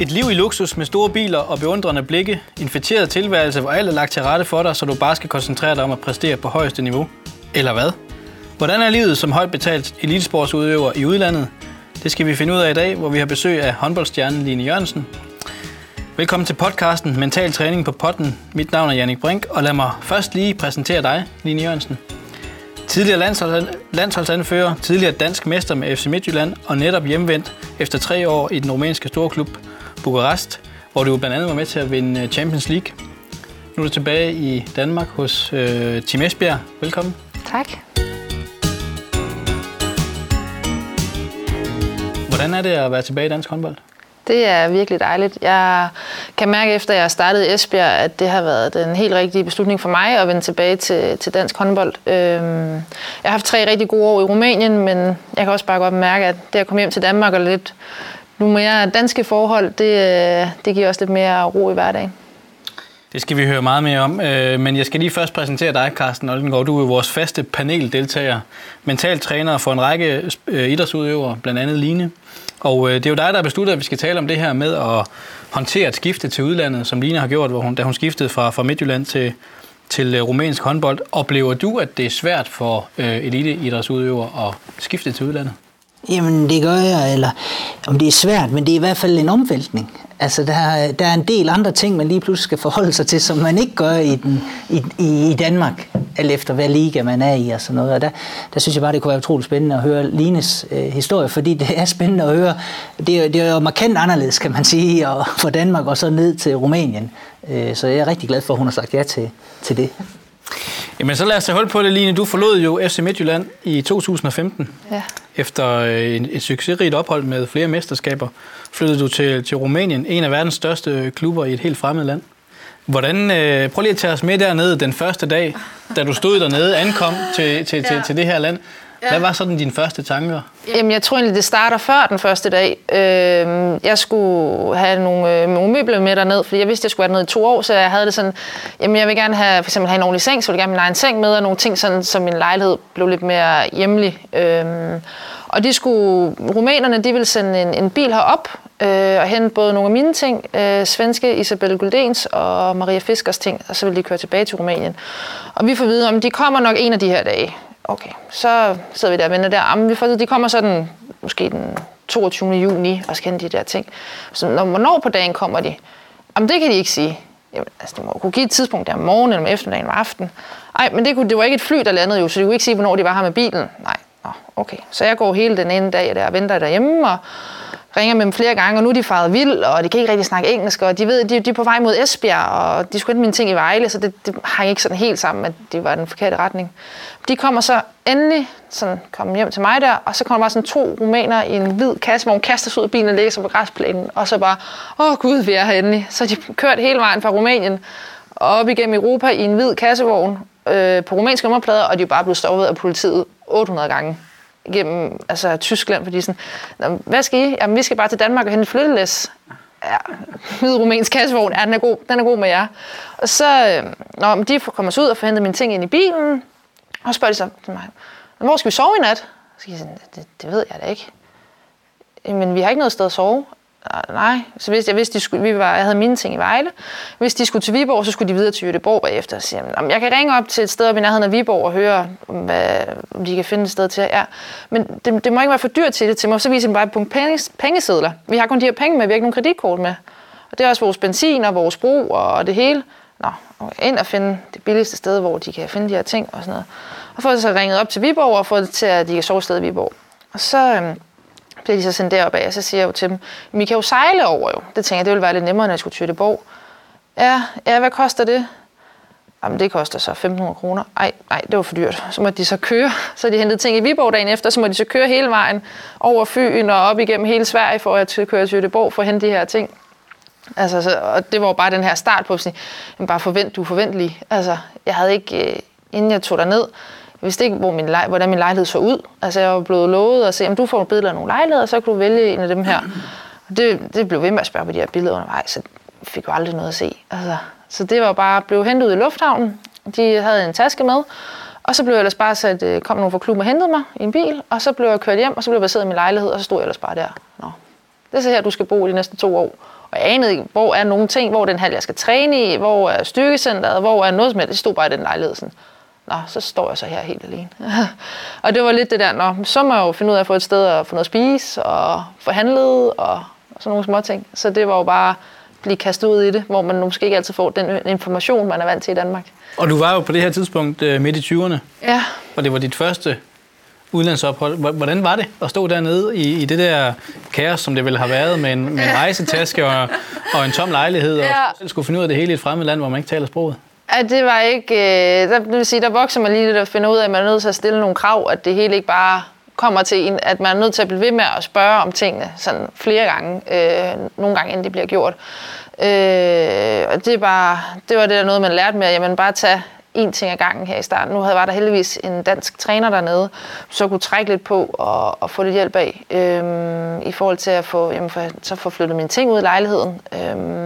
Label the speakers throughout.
Speaker 1: Et liv i luksus med store biler og beundrende blikke, en fætteret tilværelse, hvor alt er lagt til rette for dig, så du bare skal koncentrere dig om at præstere på højeste niveau. Eller hvad? Hvordan er livet som højt betalt elitesportsudøver i udlandet? Det skal vi finde ud af i dag, hvor vi har besøg af håndboldstjernen Line Jørgensen. Velkommen til podcasten Mental Træning på Potten. Mit navn er Jannik Brink, og lad mig først lige præsentere dig, Line Jørgensen. Tidligere landsholds, landsholdsanfører, tidligere dansk mester med FC Midtjylland og netop hjemvendt efter tre år i den rumænske storklub Bukarest, hvor du blandt andet var med til at vinde Champions League. Nu er du tilbage i Danmark hos øh, Team Esbjerg. Velkommen.
Speaker 2: Tak.
Speaker 1: Hvordan er det at være tilbage i dansk håndbold?
Speaker 2: Det er virkelig dejligt. Jeg kan mærke efter, at jeg startede i Esbjerg, at det har været den helt rigtige beslutning for mig at vende tilbage til, til dansk håndbold. Øhm, jeg har haft tre rigtig gode år i Rumænien, men jeg kan også bare godt mærke, at det at komme hjem til Danmark og lidt nu mere danske forhold, det, øh, det giver også lidt mere ro i hverdagen.
Speaker 1: Det skal vi høre meget mere om, øh, men jeg skal lige først præsentere dig, Carsten Oldengård. Du er vores faste paneldeltager, mental træner for en række øh, idrætsudøvere, blandt andet Line. Og det er jo dig, der har besluttet, at vi skal tale om det her med at håndtere et skifte til udlandet, som Line har gjort, hvor hun, da hun skiftede fra, fra Midtjylland til, til rumænsk håndbold. Oplever du, at det er svært for øh, eliteidrætsudøvere at skifte til udlandet?
Speaker 3: Jamen, det gør jeg, eller om det er svært, men det er i hvert fald en omvæltning. Altså, der, der er en del andre ting, man lige pludselig skal forholde sig til, som man ikke gør i, den, i, i, i Danmark, alt efter hvad liga man er i og sådan noget. Og der, der synes jeg bare, det kunne være utroligt spændende at høre Lines øh, historie, fordi det er spændende at høre. Det er, det er jo markant anderledes, kan man sige, og, for Danmark og så ned til Rumænien. Øh, så jeg er rigtig glad for, at hun har sagt ja til, til det.
Speaker 1: Jamen så lad os tage hold på det, Line. Du forlod jo FC Midtjylland i 2015.
Speaker 2: Ja.
Speaker 1: Efter øh, et, et succesrigt ophold med flere mesterskaber, flyttede du til, til Rumænien, en af verdens største klubber i et helt fremmed land. Hvordan, øh, prøv lige at tage os med dernede den første dag, da du stod dernede, ankom til, til, til, til det her land. Hvad var sådan dine første tanker?
Speaker 2: Jamen, jeg tror egentlig, det starter før den første dag. Øh, jeg skulle have nogle, øh, nogle møbler med derned, fordi jeg vidste, jeg skulle være dernede i to år, så jeg havde det sådan, jamen jeg vil gerne have, for eksempel have en ordentlig seng, så jeg gerne have min egen seng med, og nogle ting, sådan, så min lejlighed blev lidt mere hjemlig. Øh, og de skulle, rumænerne, de ville sende en, en bil herop, øh, og hente både nogle af mine ting, øh, svenske Isabel Guldens og Maria Fiskers ting, og så ville de køre tilbage til Rumænien. Og vi får vide, om de kommer nok en af de her dage. Okay, så sidder vi der og venter der. Jamen, vi får de kommer sådan, måske den 22. juni, og skal de der ting. Så når, hvornår på dagen kommer de? Jamen, det kan de ikke sige. Jamen, altså, de må kunne give et tidspunkt der om morgenen, eller om eftermiddagen, eller aften. Nej, men det, kunne, det var ikke et fly, der landede jo, så de kunne ikke sige, hvornår de var her med bilen. Nej, Nå, okay. Så jeg går hele den ene dag der og venter derhjemme, og ringer med dem flere gange, og nu er de faret vild, og de kan ikke rigtig snakke engelsk, og de ved, de, de er på vej mod Esbjerg, og de skulle hente mine ting i Vejle, så det, det hang ikke sådan helt sammen, at det var den forkerte retning. De kommer så endelig sådan, kommer hjem til mig der, og så kommer bare sådan to rumæner i en hvid kasse, hvor hun kaster sig ud af bilen og lægger sig på græsplænen, og så bare, åh oh, gud, vi er her endelig. Så de kørt hele vejen fra Rumænien og op igennem Europa i en hvid kassevogn øh, på rumænske nummerplader, og de er bare blevet stoppet af politiet 800 gange gennem altså, Tyskland, fordi sådan, hvad skal I? Jamen, vi skal bare til Danmark og hente flyttelæs. Ja, hvid rumænsk kassevogn, ja, den er god, den er god med jer. Og så, når de kommer så ud og får hentet mine ting ind i bilen, og så spørger de så til mig, hvor skal vi sove i nat? Så siger jeg, det, det ved jeg da ikke. Men vi har ikke noget sted at sove. Nej, så hvis jeg hvis de skulle, vi var, jeg havde mine ting i Vejle. Hvis de skulle til Viborg, så skulle de videre til Jødeborg bagefter. Så jamen, jeg, jeg kan ringe op til et sted op i nærheden af Viborg og høre, hvad, om de kan finde et sted til. Ja. Men det, det, må ikke være for dyrt til det til mig. Så viser de bare et punkt penge, pengesedler. Vi har kun de her penge med, vi har ikke nogen kreditkort med. Og det er også vores benzin og vores brug og det hele. Nå, ind og finde det billigste sted, hvor de kan finde de her ting og sådan noget. Og få så ringet op til Viborg og få det til, at de kan sove sted i Viborg. Og så, øhm, bliver de så sendt derop af, og så siger jeg jo til dem, vi kan jo sejle over jo. Det tænker jeg, det ville være lidt nemmere, når jeg skulle til Göteborg. Ja, ja, hvad koster det? Jamen, det koster så 1.500 kroner. Ej, nej, det var for dyrt. Så må de så køre. Så de hentede ting i Viborg dagen efter, så må de så køre hele vejen over Fyn og op igennem hele Sverige for at køre til Göteborg for at hente de her ting. Altså, så, og det var jo bare den her start på at sige, bare forvent, du er forventelig. Altså, jeg havde ikke, øh, inden jeg tog ned, vidste ikke, hvor min lej, hvordan min lejlighed så ud. Altså, jeg var blevet lovet at se, om du får et billede af nogle lejligheder, så kan du vælge en af dem her. Og det, det blev ved med at spørge på de her billeder undervejs, så fik jo aldrig noget at se. Altså, så det var bare blev hentet ud i lufthavnen. De havde en taske med, og så blev jeg ellers bare sat, øh, kom nogen fra klubben og hentede mig i en bil, og så blev jeg kørt hjem, og så blev jeg baseret i min lejlighed, og så stod jeg ellers bare der. Nå, det er så her, du skal bo de næste to år. Og jeg anede ikke, hvor er nogle ting, hvor er den hal, jeg skal træne i, hvor er styrkecenteret, hvor er noget som helst. Det stod bare i den lejlighed sådan. Nå, så står jeg så her helt alene. og det var lidt det der, nå, så må jeg jo finde ud af at få et sted at få noget at spise, og få handlet, og sådan nogle små ting. Så det var jo bare at blive kastet ud i det, hvor man måske ikke altid får den information, man er vant til i Danmark.
Speaker 1: Og du var jo på det her tidspunkt øh, midt i 20'erne.
Speaker 2: Ja.
Speaker 1: Og det var dit første udlandsophold. Hvordan var det at stå dernede i, i det der kaos, som det ville have været med en, med en rejsetaske og, og en tom lejlighed, ja. og selv skulle finde ud af det hele i et fremmed land, hvor man ikke taler sproget?
Speaker 2: Ja, det var ikke... Øh, der, det vil sige, der vokser man lige lidt og finder ud af, at man er nødt til at stille nogle krav, at det hele ikke bare kommer til en, at man er nødt til at blive ved med at spørge om tingene sådan flere gange, øh, nogle gange inden det bliver gjort. Øh, og det, er bare, det var det der noget, man lærte med, at jamen, bare tage én ting ad gangen her i starten. Nu havde, var der heldigvis en dansk træner dernede, så kunne trække lidt på og, og få lidt hjælp af, øhm, i forhold til at få, jamen, for, så få flyttet mine ting ud i lejligheden. Øhm,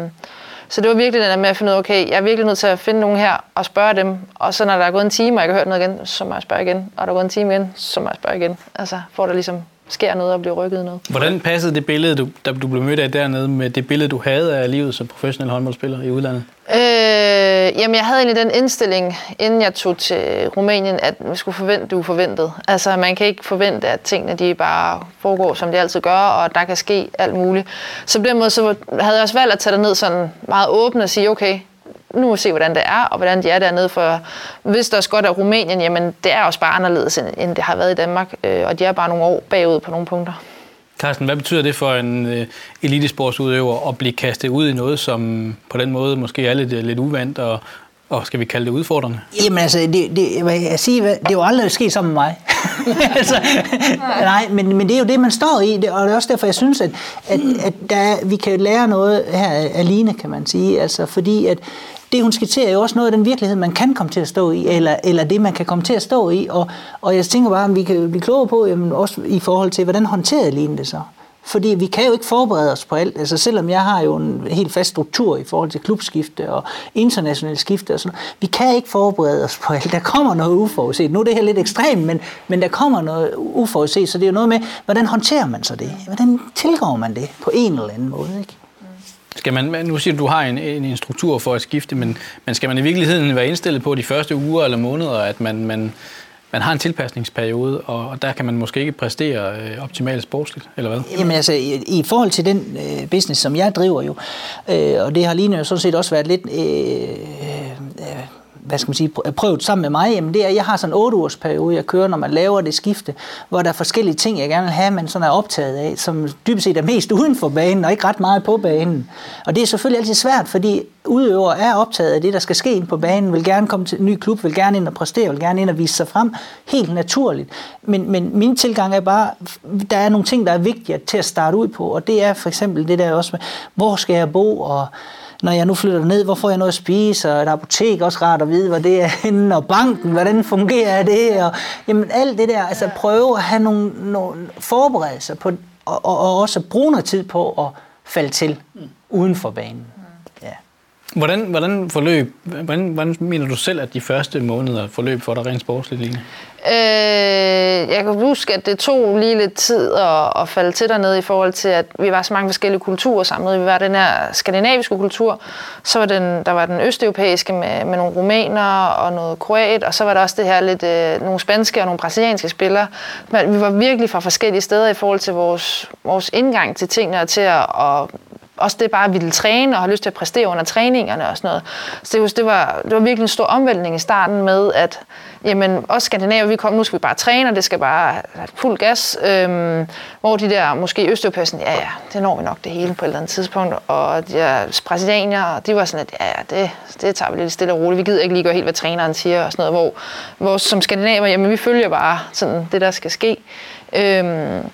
Speaker 2: så det var virkelig den der med at finde ud af, okay, jeg er virkelig nødt til at finde nogen her og spørge dem. Og så når der er gået en time, og jeg ikke har hørt noget igen, så må jeg spørge igen. Og der er gået en time igen, så må jeg spørge igen. Altså, får der ligesom sker noget og bliver rykket noget.
Speaker 1: Hvordan passede det billede, du, da du blev mødt af dernede, med det billede, du havde af livet som professionel håndboldspiller i udlandet?
Speaker 2: Øh, jamen, jeg havde egentlig den indstilling, inden jeg tog til Rumænien, at vi skulle forvente det uforventet. Altså, man kan ikke forvente, at tingene de bare foregår, som de altid gør, og der kan ske alt muligt. Så på den måde så havde jeg også valgt at tage det ned sådan meget åbent og sige, okay, nu må se, hvordan det er, og hvordan de er dernede. For hvis der også godt er Rumænien, jamen det er også bare anderledes, end det har været i Danmark. Øh, og de er bare nogle år bagud på nogle punkter.
Speaker 1: Carsten, hvad betyder det for en øh, elitesportsudøver at blive kastet ud i noget, som på den måde måske er lidt, øh, lidt uvandt og, og skal vi kalde det udfordrende?
Speaker 3: Jamen altså, det, det, jeg siger, det er jo aldrig sket sammen med mig. altså, nej, men, men det er jo det, man står i, og det er også derfor, jeg synes, at, at, at der, vi kan lære noget her af Line, kan man sige. Altså, fordi at det, hun skitserer, er jo også noget af den virkelighed, man kan komme til at stå i, eller, eller det, man kan komme til at stå i. Og, og jeg tænker bare, om vi kan blive klogere på, jamen, også i forhold til, hvordan håndterede Line det så? Fordi vi kan jo ikke forberede os på alt. Altså selvom jeg har jo en helt fast struktur i forhold til klubskifte og internationale skifte og sådan Vi kan ikke forberede os på alt. Der kommer noget uforudset. Nu er det her lidt ekstremt, men, men der kommer noget uforudset. Så det er jo noget med, hvordan håndterer man så det? Hvordan tilgår man det på en eller anden måde? Ikke?
Speaker 1: Skal man, nu siger du, du har en, en, en struktur for at skifte, men, men skal man i virkeligheden være indstillet på de første uger eller måneder, at man, man, man har en tilpasningsperiode, og der kan man måske ikke præstere øh, optimalt sportsligt, eller hvad?
Speaker 3: Jamen altså, i, i forhold til den øh, business, som jeg driver jo, øh, og det har lige nu sådan set også været lidt... Øh, øh, hvad skal man sige, prøvet sammen med mig, jamen det er, jeg har sådan en 8 ugers periode, jeg kører, når man laver det skifte, hvor der er forskellige ting, jeg gerne vil have, man sådan er optaget af, som dybest set er mest uden for banen, og ikke ret meget på banen. Og det er selvfølgelig altid svært, fordi udøvere er optaget af det, der skal ske ind på banen, vil gerne komme til en ny klub, vil gerne ind og præstere, vil gerne ind og vise sig frem, helt naturligt. Men, men min tilgang er bare, der er nogle ting, der er vigtige til at starte ud på, og det er for eksempel det der også med, hvor skal jeg bo, og når jeg nu flytter ned, hvor får jeg noget at spise, og et apotek også rart at vide, hvor det er henne, og banken, hvordan fungerer det, og jamen alt det der, altså prøve at have nogle, nogle forberedelser på, og, og, og også bruge noget tid på at falde til mm. uden for banen.
Speaker 1: Hvordan, hvordan, forløb, hvordan, hvordan mener du selv, at de første måneder forløb for dig rent sportsligt, Line?
Speaker 2: Øh, jeg kan huske, at det tog lige lidt tid at, at falde til dernede i forhold til, at vi var så mange forskellige kulturer samlet. Vi var den her skandinaviske kultur, så var den, der var den østeuropæiske med, med nogle rumæner og noget kroat, og så var der også det her lidt øh, nogle spanske og nogle brasilianske spillere. Men vi var virkelig fra forskellige steder i forhold til vores, vores indgang til tingene og til at, at også det bare at ville træne og have lyst til at præstere under træningerne og sådan noget. Så det, det, var, det var virkelig en stor omvæltning i starten med, at jamen, også skandinaver, vi kom, nu skal vi bare træne, og det skal bare have fuld gas. Øhm, hvor de der, måske Østeuropæer, ja ja, det når vi nok det hele på et eller andet tidspunkt. Og de der brasilianere, de var sådan, at ja ja, det, det tager vi lidt stille og roligt. Vi gider ikke lige gøre helt, hvad træneren siger og sådan noget. Hvor, hvor som skandinaver, jamen vi følger bare sådan det, der skal ske. Øhm,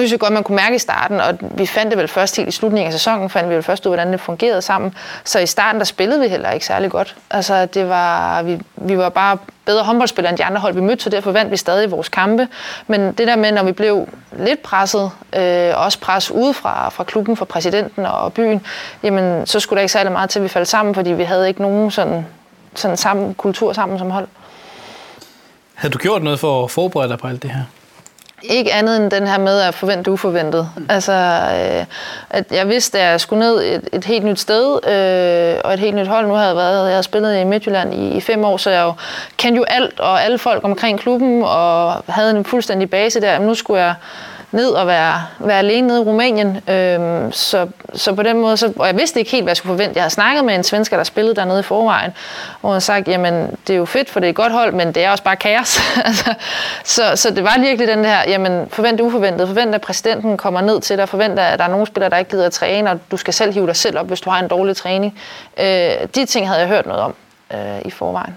Speaker 2: det synes jeg godt, man kunne mærke i starten, og vi fandt det vel først helt i slutningen af sæsonen, fandt vi vel først ud, hvordan det fungerede sammen. Så i starten, der spillede vi heller ikke særlig godt. Altså, det var, vi, vi var bare bedre håndboldspillere end de andre hold, vi mødte, så derfor vandt vi stadig vores kampe. Men det der med, når vi blev lidt presset, øh, også pres udefra fra klubben, fra præsidenten og byen, jamen, så skulle der ikke særlig meget til, at vi faldt sammen, fordi vi havde ikke nogen sådan, sådan sammen, kultur sammen som hold.
Speaker 1: Havde du gjort noget for at forberede dig på alt det her?
Speaker 2: Ikke andet end den her med at forvente uforventet. Mm. Altså, øh, at jeg vidste, at jeg skulle ned et, et helt nyt sted, øh, og et helt nyt hold. Nu havde jeg været, jeg havde spillet i Midtjylland i, i fem år, så jeg jo kendte jo alt og alle folk omkring klubben, og havde en fuldstændig base der. Men nu skulle jeg ned og være, være alene nede i Rumænien. Øhm, så, så på den måde, så, og jeg vidste ikke helt, hvad jeg skulle forvente. Jeg havde snakket med en svensker, der spillede dernede i forvejen, og han sagt, jamen det er jo fedt, for det er et godt hold, men det er også bare kaos. Altså, så, så det var virkelig den her, jamen forvent uforventet, forvent at præsidenten kommer ned til dig, forvent at der er nogle spillere, der ikke gider at træne, og du skal selv hive dig selv op, hvis du har en dårlig træning. Øh, de ting havde jeg hørt noget om øh, i forvejen.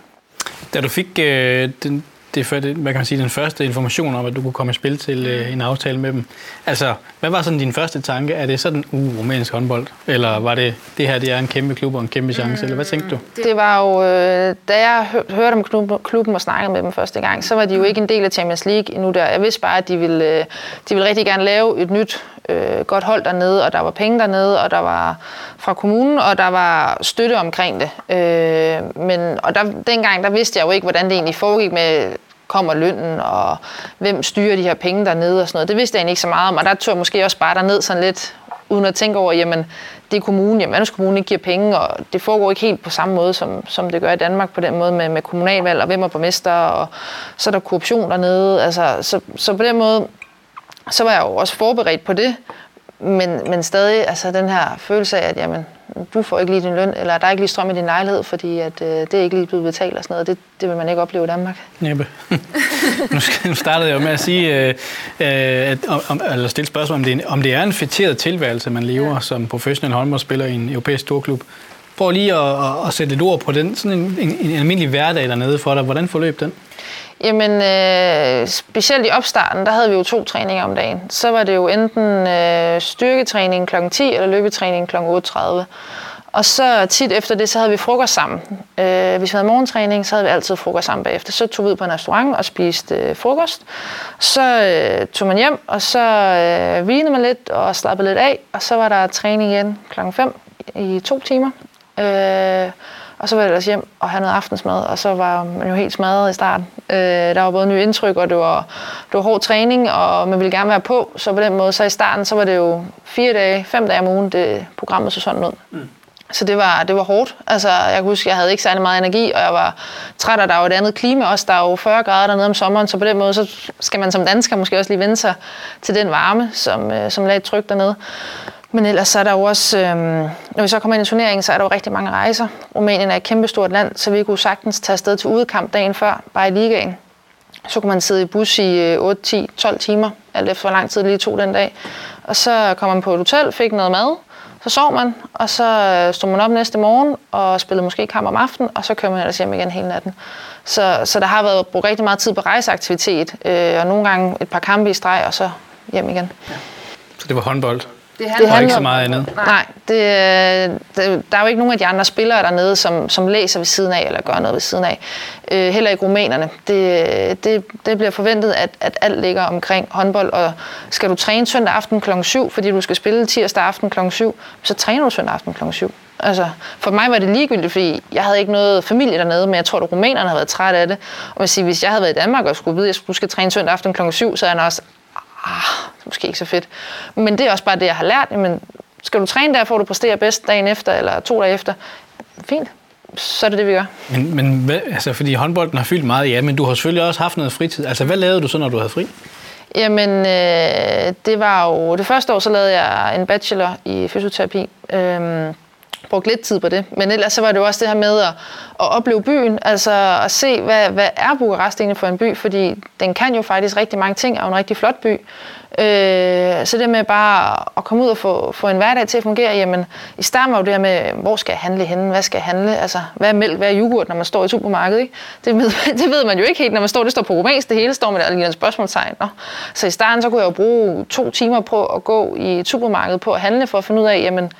Speaker 1: Da du fik øh, den, det, for det, hvad kan man sige, den første information om, at du kunne komme i spil til øh, en aftale med dem. Altså, hvad var sådan din første tanke? Er det sådan, uh, rumænsk håndbold? Eller var det, det her det er en kæmpe klub og en kæmpe chance? Mm, eller hvad tænkte du?
Speaker 2: Det var jo, øh, da jeg hørte om klubben og snakkede med dem første gang, så var de jo ikke en del af Champions League endnu der. Jeg vidste bare, at de ville, øh, de ville rigtig gerne lave et nyt øh, godt hold dernede, og der var penge dernede, og der var fra kommunen, og der var støtte omkring det. Øh, men, og der, dengang, der vidste jeg jo ikke, hvordan det egentlig foregik med kommer lønnen, og hvem styrer de her penge dernede og sådan noget. Det vidste jeg egentlig ikke så meget om, og der tog jeg måske også bare derned sådan lidt, uden at tænke over, jamen det er kommunen, jamen hvis kommunen ikke giver penge, og det foregår ikke helt på samme måde, som, som det gør i Danmark på den måde med, med kommunalvalg, og hvem er borgmester, og så er der korruption dernede. Altså, så, så på den måde, så var jeg jo også forberedt på det, men, men stadig altså den her følelse af, at jamen, du får ikke lige din løn, eller der er ikke lige strøm i din lejlighed, fordi at, øh, det er ikke lige blevet betalt og sådan noget. Det, det vil man ikke opleve i Danmark.
Speaker 1: Næppe. nu startede jeg jo med at sige, øh, øh, at, om, eller stille spørgsmål, om det, er, om det er en fætteret tilværelse, man lever ja. som professionel håndboldspiller i en europæisk storklub. Prøv lige at, at, at sætte lidt ord på den, sådan en, en, en almindelig hverdag dernede for dig. Hvordan forløb den?
Speaker 2: Jamen, øh, specielt i opstarten, der havde vi jo to træninger om dagen. Så var det jo enten øh, styrketræning kl. 10 eller løbetræning kl. 8.30. Og så tit efter det, så havde vi frokost sammen. Øh, hvis vi havde morgentræning, så havde vi altid frokost sammen bagefter. Så tog vi ud på en restaurant og spiste øh, frokost. Så øh, tog man hjem, og så øh, vinede man lidt og slappede lidt af. Og så var der træning igen kl. 5 i to timer. Øh, og så var jeg ellers hjem og have noget aftensmad, og så var man jo helt smadret i starten. Øh, der var både nye indtryk, og det var, det var hård træning, og man ville gerne være på. Så på den måde, så i starten, så var det jo fire dage, fem dage om ugen, det programmet så sådan ud. Mm. Så det var, det var hårdt. Altså, jeg kan huske, jeg havde ikke særlig meget energi, og jeg var træt, og der var et andet klima også. Der er jo 40 grader dernede om sommeren, så på den måde, så skal man som dansker måske også lige vende sig til den varme, som, øh, som lagde tryk dernede. Men ellers så er der jo også, øh, når vi så kommer ind i turneringen, så er der jo rigtig mange rejser. Rumænien er et kæmpestort land, så vi kunne sagtens tage afsted til udekamp dagen før, bare i ligaen. Så kunne man sidde i bus i 8, 10, 12 timer, alt efter hvor lang tid det lige tog den dag. Og så kom man på et hotel, fik noget mad, så sov man, og så øh, stod man op næste morgen og spillede måske kamp om aftenen, og så kører man ellers hjem igen hele natten. Så, så der har været brugt rigtig meget tid på rejseaktivitet, øh, og nogle gange et par kampe i streg, og så hjem igen. Ja.
Speaker 1: Så det var håndbold?
Speaker 2: Det
Speaker 1: handler, det handler ikke så meget andet.
Speaker 2: Nej, det, det, der er jo ikke nogen af de andre spillere dernede, som, som læser ved siden af eller gør noget ved siden af. Øh, heller ikke rumænerne. Det, det, det bliver forventet, at, at alt ligger omkring håndbold, og skal du træne søndag aften kl. 7, fordi du skal spille tirsdag aften kl. 7, så træner du søndag aften kl. 7. Altså, for mig var det ligegyldigt, fordi jeg havde ikke noget familie dernede, men jeg tror, at rumænerne havde været træt af det. Og man siger, hvis jeg havde været i Danmark og skulle vide, at du skal træne søndag aften kl. 7, så er jeg også, ah, måske ikke så fedt. Men det er også bare det, jeg har lært. Jamen, skal du træne der, for du præsterer bedst dagen efter, eller to dage efter? Fint. Så er det det, vi gør.
Speaker 1: Men, men hvad, altså, fordi håndbolden har fyldt meget, ja, men du har selvfølgelig også haft noget fritid. Altså, hvad lavede du så, når du havde fri?
Speaker 2: Jamen, øh, det var jo... Det første år, så lavede jeg en bachelor i fysioterapi. Øh, brugt lidt tid på det. Men ellers så var det jo også det her med at, at opleve byen, altså at se, hvad, hvad er Bukarest egentlig for en by, fordi den kan jo faktisk rigtig mange ting, og er en rigtig flot by. Øh, så det med bare at komme ud og få, få en hverdag til at fungere, jamen i starten var jo det her med, hvor skal jeg handle henne, hvad skal jeg handle, altså hvad er mælk, hvad er yoghurt, når man står i supermarkedet, ikke? Det, ved, det ved man jo ikke helt, når man står, det står på romansk, det hele står med der en spørgsmålstegn. Nå. Så i starten så kunne jeg jo bruge to timer på at gå i et supermarked på at handle, for at finde ud af, jamen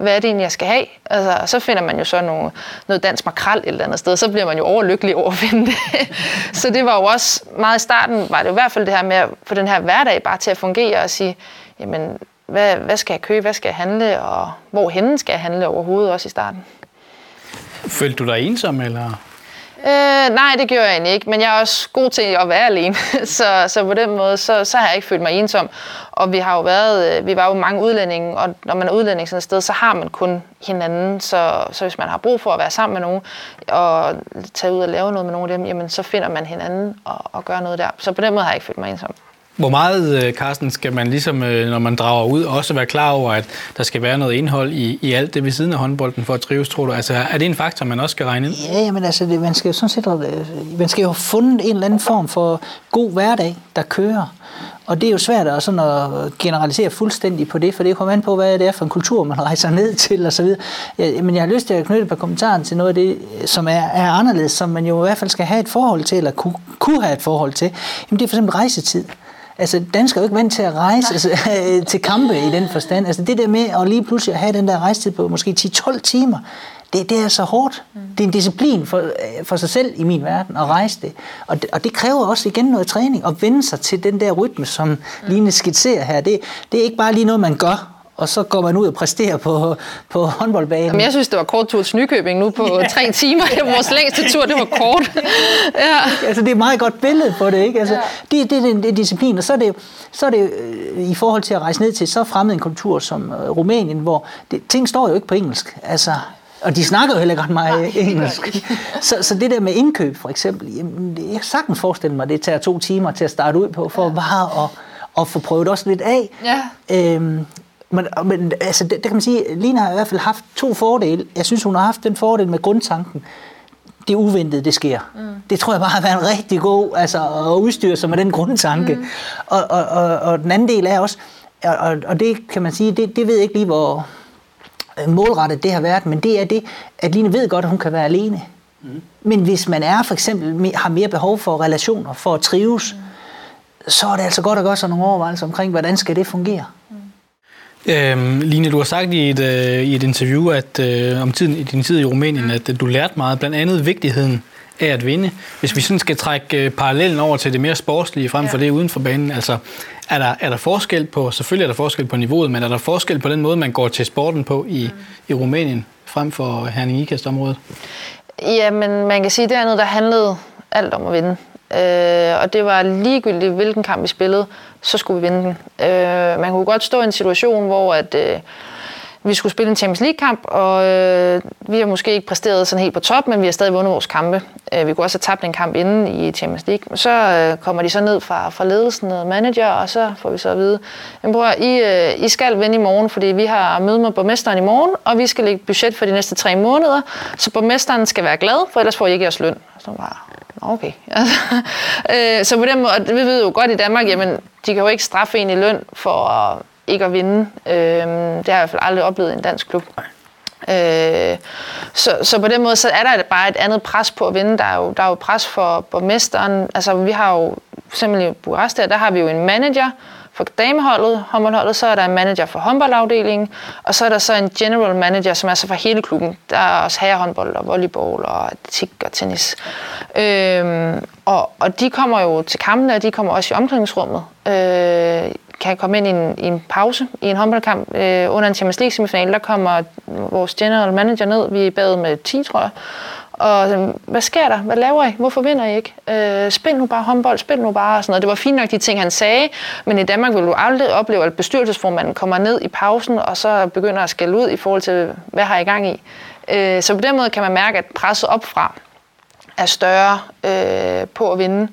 Speaker 2: hvad er det egentlig, jeg skal have? Altså, så finder man jo så nogle, noget dansk makrel et eller andet sted, så bliver man jo overlykkelig over at finde det. så det var jo også meget i starten, var det i hvert fald det her med at få den her hverdag bare til at fungere og sige, jamen, hvad, hvad skal jeg købe, hvad skal jeg handle, og hvor henne skal jeg handle overhovedet også i starten.
Speaker 1: Følte du dig ensom, eller?
Speaker 2: Øh, nej, det gjorde jeg egentlig ikke, men jeg er også god til at være alene. så, så på den måde, så, så har jeg ikke følt mig ensom. Og vi har jo været, øh, vi var jo mange udlændinge, og når man er udlænding sådan et sted, så har man kun hinanden. Så, så hvis man har brug for at være sammen med nogen, og tage ud og lave noget med nogen af dem, jamen så finder man hinanden og, og gør noget der. Så på den måde har jeg ikke følt mig ensom.
Speaker 1: Hvor meget, øh, Carsten, skal man ligesom, øh, når man drager ud, også være klar over, at der skal være noget indhold i, i alt det ved siden af håndbolden for at trives, tror du? Altså, er det en faktor, man også skal regne ind?
Speaker 3: Ja, men altså, det, man skal jo sådan set, øh, man skal jo have fundet en eller anden form for god hverdag, der kører. Og det er jo svært at, sådan at generalisere fuldstændig på det, for det kommer an på, hvad det er for en kultur, man rejser ned til osv. Ja, men jeg har lyst til at knytte et par kommentarer til noget af det, som er, er anderledes, som man jo i hvert fald skal have et forhold til, eller kunne, kunne have et forhold til. Jamen det er for eksempel rejsetid. Altså, danskere er jo ikke vant til at rejse altså, til kampe i den forstand. Altså, det der med at lige pludselig have den der rejsetid på måske 10-12 timer, det, det er så hårdt. Det er en disciplin for, for sig selv i min verden at rejse det. Og, det. og det kræver også igen noget træning at vende sig til den der rytme, som Line skitserer her. Det, det er ikke bare lige noget, man gør, og så går man ud og præsterer på, på håndboldbanen.
Speaker 2: Jamen, jeg synes, det var kort tur til Nykøbing nu på ja. tre timer. Det var vores længste tur, det var kort.
Speaker 3: ja. Altså, det er et meget godt billede på det, ikke? Altså, ja. det, det, det, det er disciplin, og så er det, så er det øh, i forhold til at rejse ned til så fremmed en kultur som uh, Rumænien, hvor det, ting står jo ikke på engelsk. Altså, og de snakker jo heller ikke ret meget Nej, engelsk. Så, så det der med indkøb for eksempel, jamen, jeg kan sagtens forestille mig, at det tager to timer til at starte ud på, for ja. bare at, at få prøvet også lidt af. Ja. Øhm, men, men altså, det, det kan man sige, Lina har i hvert fald haft to fordele. Jeg synes, hun har haft den fordel med grundtanken. Det uventede, det sker. Mm. Det tror jeg bare har været en rigtig god altså, at udstyre sig med den grundtanke. Mm. Og, og, og, og den anden del er også, og, og det kan man sige, det, det ved jeg ikke lige, hvor øh, målrettet det har været, men det er det, at Line ved godt, at hun kan være alene. Mm. Men hvis man er for eksempel har mere behov for relationer, for at trives, mm. så er det altså godt at gøre sig nogle overvejelser omkring, hvordan skal det fungere.
Speaker 1: Øhm, Line, du har sagt i et, øh, i et interview at øh, om tiden, i din tid i Rumænien, mm. at øh, du lærte meget, blandt andet vigtigheden af at vinde. Hvis vi sådan skal trække øh, parallellen over til det mere sportslige frem for ja. det uden for banen, altså er der, er der forskel på, selvfølgelig er der forskel på niveauet, men er der forskel på den måde, man går til sporten på i, mm. i Rumænien frem for Herning Ikast-området?
Speaker 2: Ja, men man kan sige, at det andet, der handlede alt om at vinde. Øh, og det var ligegyldigt, hvilken kamp vi spillede, så skulle vi vinde den. Øh, man kunne godt stå i en situation, hvor at, øh, vi skulle spille en Champions League-kamp, og øh, vi har måske ikke præsteret sådan helt på top, men vi har stadig vundet vores kampe. Øh, vi kunne også have tabt en kamp inden i Champions League. Så øh, kommer de så ned fra, fra ledelsen og manager, og så får vi så at vide, jamen bror, I, øh, I skal vinde i morgen, fordi vi har møde med borgmesteren i morgen, og vi skal lægge budget for de næste tre måneder, så borgmesteren skal være glad, for ellers får I ikke jeres løn. Så bare, okay. øh, så på den måde, vi ved jo godt i Danmark, jamen, de kan jo ikke straffe en i løn for at ikke at vinde. Øh, det har jeg i hvert fald aldrig oplevet i en dansk klub. Øh, så, så på den måde så er der bare et andet pres på at vinde. Der er jo, der er jo pres for borgmesteren. Altså, vi har jo, eksempel i Bukarest der, der har vi jo en manager, for dameholdet, håndboldholdet, så er der en manager for håndboldafdelingen, og så er der så en general manager, som er så for hele klubben. Der er også herrehåndbold og volleyball og atletik og tennis. Øhm, og, og de kommer jo til kampene, og de kommer også i omklædningsrummet. Øh, kan komme ind i en, i en pause i en håndboldkamp øh, under en Champions League semifinal. Der kommer vores general manager ned. Vi er bagud med 10, tror jeg. Og øh, hvad sker der? Hvad laver I? Hvorfor vinder I ikke? Øh, spil nu bare håndbold, spil nu bare. Og Sådan noget. Det var fint nok de ting, han sagde, men i Danmark vil du aldrig opleve, at bestyrelsesformanden kommer ned i pausen, og så begynder at skælde ud i forhold til, hvad har I gang i? Øh, så på den måde kan man mærke, at presset opfra er større øh, på at vinde.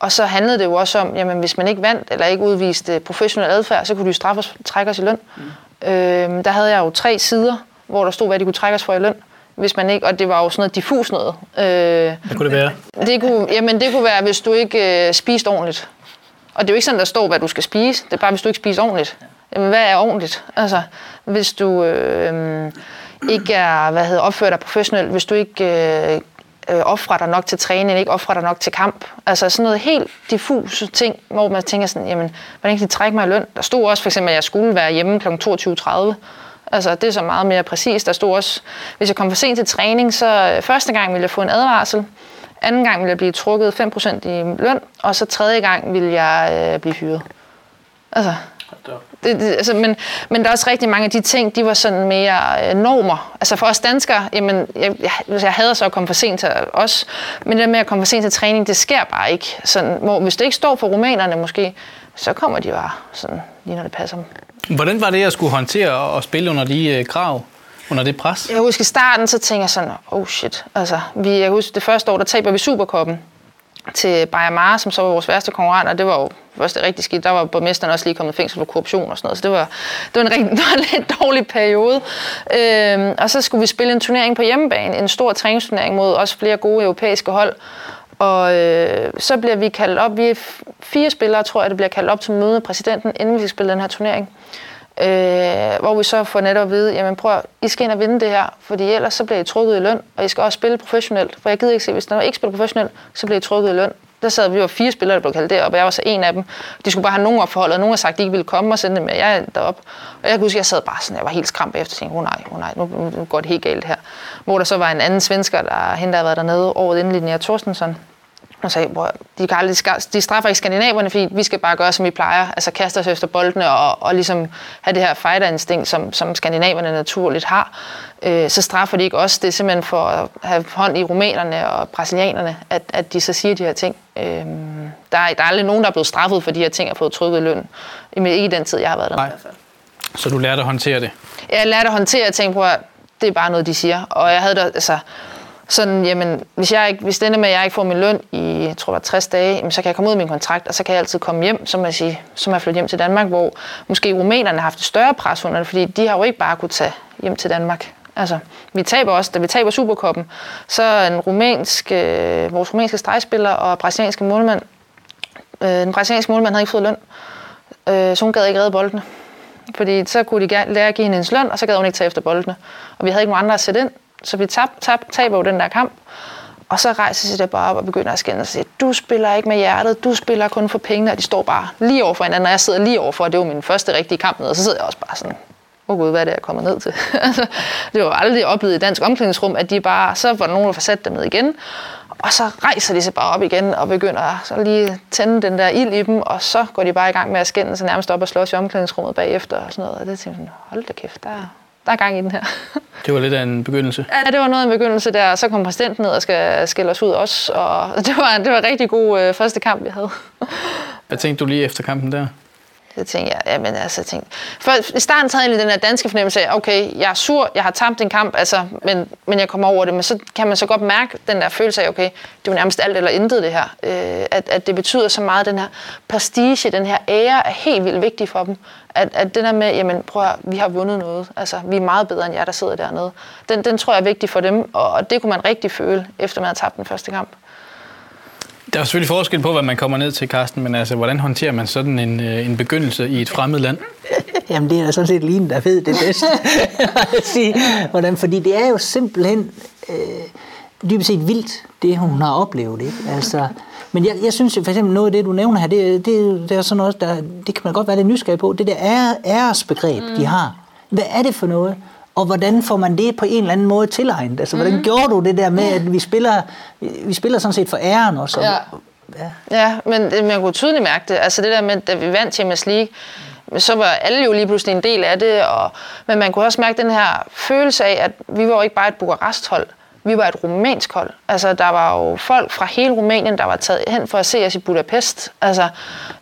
Speaker 2: Og så handlede det jo også om, jamen hvis man ikke vandt eller ikke udviste professionel adfærd, så kunne de jo straffe os, trække os i løn. Mm. Øh, der havde jeg jo tre sider, hvor der stod, hvad de kunne trække os for i løn hvis man ikke, og det var jo sådan noget diffus noget.
Speaker 1: Øh, hvad kunne det være?
Speaker 2: Det kunne, jamen det kunne være, hvis du ikke øh, spiste ordentligt. Og det er jo ikke sådan, der står, hvad du skal spise. Det er bare, hvis du ikke spiser ordentligt. Jamen, hvad er ordentligt? Altså, hvis du øh, ikke er, hvad hedder, opfører dig professionelt, hvis du ikke øh, øh, offrer dig nok til træning, ikke offrer dig nok til kamp. Altså sådan noget helt diffuse ting, hvor man tænker sådan, jamen, hvordan kan de trække mig i løn? Der stod også for eksempel, at jeg skulle være hjemme kl. 22.30. Altså, det er så meget mere præcist. Der stod også, hvis jeg kom for sent til træning, så øh, første gang ville jeg få en advarsel. Anden gang ville jeg blive trukket 5% i løn, og så tredje gang ville jeg øh, blive hyret. Altså, det, det, altså, men, men der er også rigtig mange af de ting, de var sådan mere øh, normer. Altså for os danskere, jamen, jeg, jeg, jeg hader så at komme for sent til os, men det med at komme for sent til træning, det sker bare ikke. Sådan, hvor, hvis det ikke står for romanerne måske, så kommer de bare sådan, lige når det passer dem.
Speaker 1: Hvordan var det at skulle håndtere og spille under de øh, krav? under det pres?
Speaker 2: Jeg husker i starten, så tænker jeg sådan, oh shit. Altså, vi, jeg husker det første år, der taber vi Superkoppen til Bayern Mara, som så var vores værste konkurrent, og det var jo også det rigtig skidt. Der var borgmesteren også lige kommet i fængsel for korruption og sådan noget, så det var, det var en, rigtig, det var en lidt dårlig periode. Øhm, og så skulle vi spille en turnering på hjemmebane, en stor træningsturnering mod også flere gode europæiske hold. Og øh, så bliver vi kaldt op, vi er fire spillere, tror jeg, det bliver kaldt op til møde med præsidenten, inden vi skal spille den her turnering. Øh, hvor vi så får netop at vide, jamen prøv, I skal ind og vinde det her, fordi ellers så bliver I trukket i løn, og I skal også spille professionelt. For jeg gider ikke se, hvis der ikke spiller professionelt, så bliver I trukket i løn. Der sad vi var fire spillere, der blev kaldt derop, og jeg var så en af dem. De skulle bare have nogen opforholdet, og nogen har sagt, at de ikke ville komme og sende dem med jeg derop. Og jeg kan huske, at jeg sad bare sådan, jeg var helt skræmt efter, og tænkte, oh nej, oh nej, nu, nu går det helt galt her. Hvor der så var en anden svensker, der hende, der havde været dernede året inden, Linnea Thorstensson, og sagde, hvor de, kan aldrig, de straffer ikke skandinaverne, fordi vi skal bare gøre, som vi plejer. Altså kaste os efter boldene og, og ligesom have det her fighterinstinkt, som, som skandinaverne naturligt har. Øh, så straffer de ikke os. Det er simpelthen for at have hånd i rumænerne og brasilianerne, at, at de så siger de her ting. Øh, der, er, der er aldrig nogen, der er blevet straffet for de her ting og fået trykket løn. Ikke i den tid, jeg har været der. Nej. I hvert fald.
Speaker 1: Så du lærte at håndtere det?
Speaker 2: Jeg lærte at håndtere og tænke på, at det er bare noget, de siger. Og jeg havde der, altså, sådan, jamen, hvis, jeg ikke, hvis det ender med, at jeg ikke får min løn i, jeg tror, 60 dage, jamen, så kan jeg komme ud af min kontrakt, og så kan jeg altid komme hjem, som jeg siger, som jeg flytte hjem til Danmark, hvor måske rumænerne har haft et større pres under det, fordi de har jo ikke bare kunne tage hjem til Danmark. Altså, vi taber også, da vi taber Superkoppen, så en rumænsk, øh, vores rumænske stregspiller og brasilianske målmand, øh, den brasilianske målmand havde ikke fået løn, øh, så hun gad ikke redde boldene. Fordi så kunne de lære at give hende hendes løn, og så gad hun ikke tage efter boldene. Og vi havde ikke nogen andre at sætte ind, så vi tab, tab, taber jo den der kamp. Og så rejser sig der bare op og begynder at skænde og sige, du spiller ikke med hjertet, du spiller kun for pengene, og de står bare lige over for hinanden, og jeg sidder lige overfor, og det var min første rigtige kamp ned, og så sidder jeg også bare sådan, åh oh gud, hvad er det, jeg kommer ned til? Altså, det var aldrig oplevet i dansk omklædningsrum, at de bare, så var der nogen, der får sat dem ned igen, og så rejser de sig bare op igen og begynder så lige tænde den der ild i dem, og så går de bare i gang med at skænde sig nærmest op og slås i omklædningsrummet bagefter og sådan noget. Og det tænkte jeg, hold da kæft, der, der er gang i den her.
Speaker 1: Det var lidt af en begyndelse.
Speaker 2: Ja, det var noget af en begyndelse der. Så kom præsidenten ned og skal skille os ud også. Og det var, det var en rigtig god øh, første kamp, vi havde.
Speaker 1: Hvad tænkte du lige efter kampen der?
Speaker 2: Så tænkte jeg, jamen altså, jeg tænkte, for i starten havde jeg den her danske fornemmelse af, okay, jeg er sur, jeg har tabt en kamp, altså, men, men jeg kommer over det, men så kan man så godt mærke den der følelse af, okay, det var nærmest alt eller intet det her, øh, at, at det betyder så meget, den her prestige, den her ære er helt vildt vigtig for dem, at, at den der med, jamen prøv at, vi har vundet noget, altså vi er meget bedre end jer, der sidder dernede, den, den tror jeg er vigtig for dem, og det kunne man rigtig føle, efter man havde tabt den første kamp.
Speaker 1: Der er selvfølgelig forskel på, hvad man kommer ned til, Karsten, men altså, hvordan håndterer man sådan en, øh, en begyndelse i et fremmed land?
Speaker 3: Jamen, det er da sådan set Line, der ved det bedst. sige, hvordan, fordi det er jo simpelthen øh, dybest set vildt, det hun har oplevet. Ikke? Altså, men jeg, jeg synes for eksempel noget af det, du nævner her, det, det, det er sådan noget, der, det kan man godt være lidt nysgerrig på. Det der æresbegreb, mm. de har. Hvad er det for noget? Og hvordan får man det på en eller anden måde tilegnet? Altså, hvordan mm. gjorde du det der med, at vi spiller, vi spiller sådan set for æren også?
Speaker 2: Ja. Ja. ja, men man kunne tydeligt mærke det. Altså det der med, da vi vandt Champions League, så var alle jo lige pludselig en del af det, og, men man kunne også mærke den her følelse af, at vi var jo ikke bare et Bukarest-hold, vi var et rumænsk hold. Altså, der var jo folk fra hele Rumænien, der var taget hen for at se os i Budapest. Altså,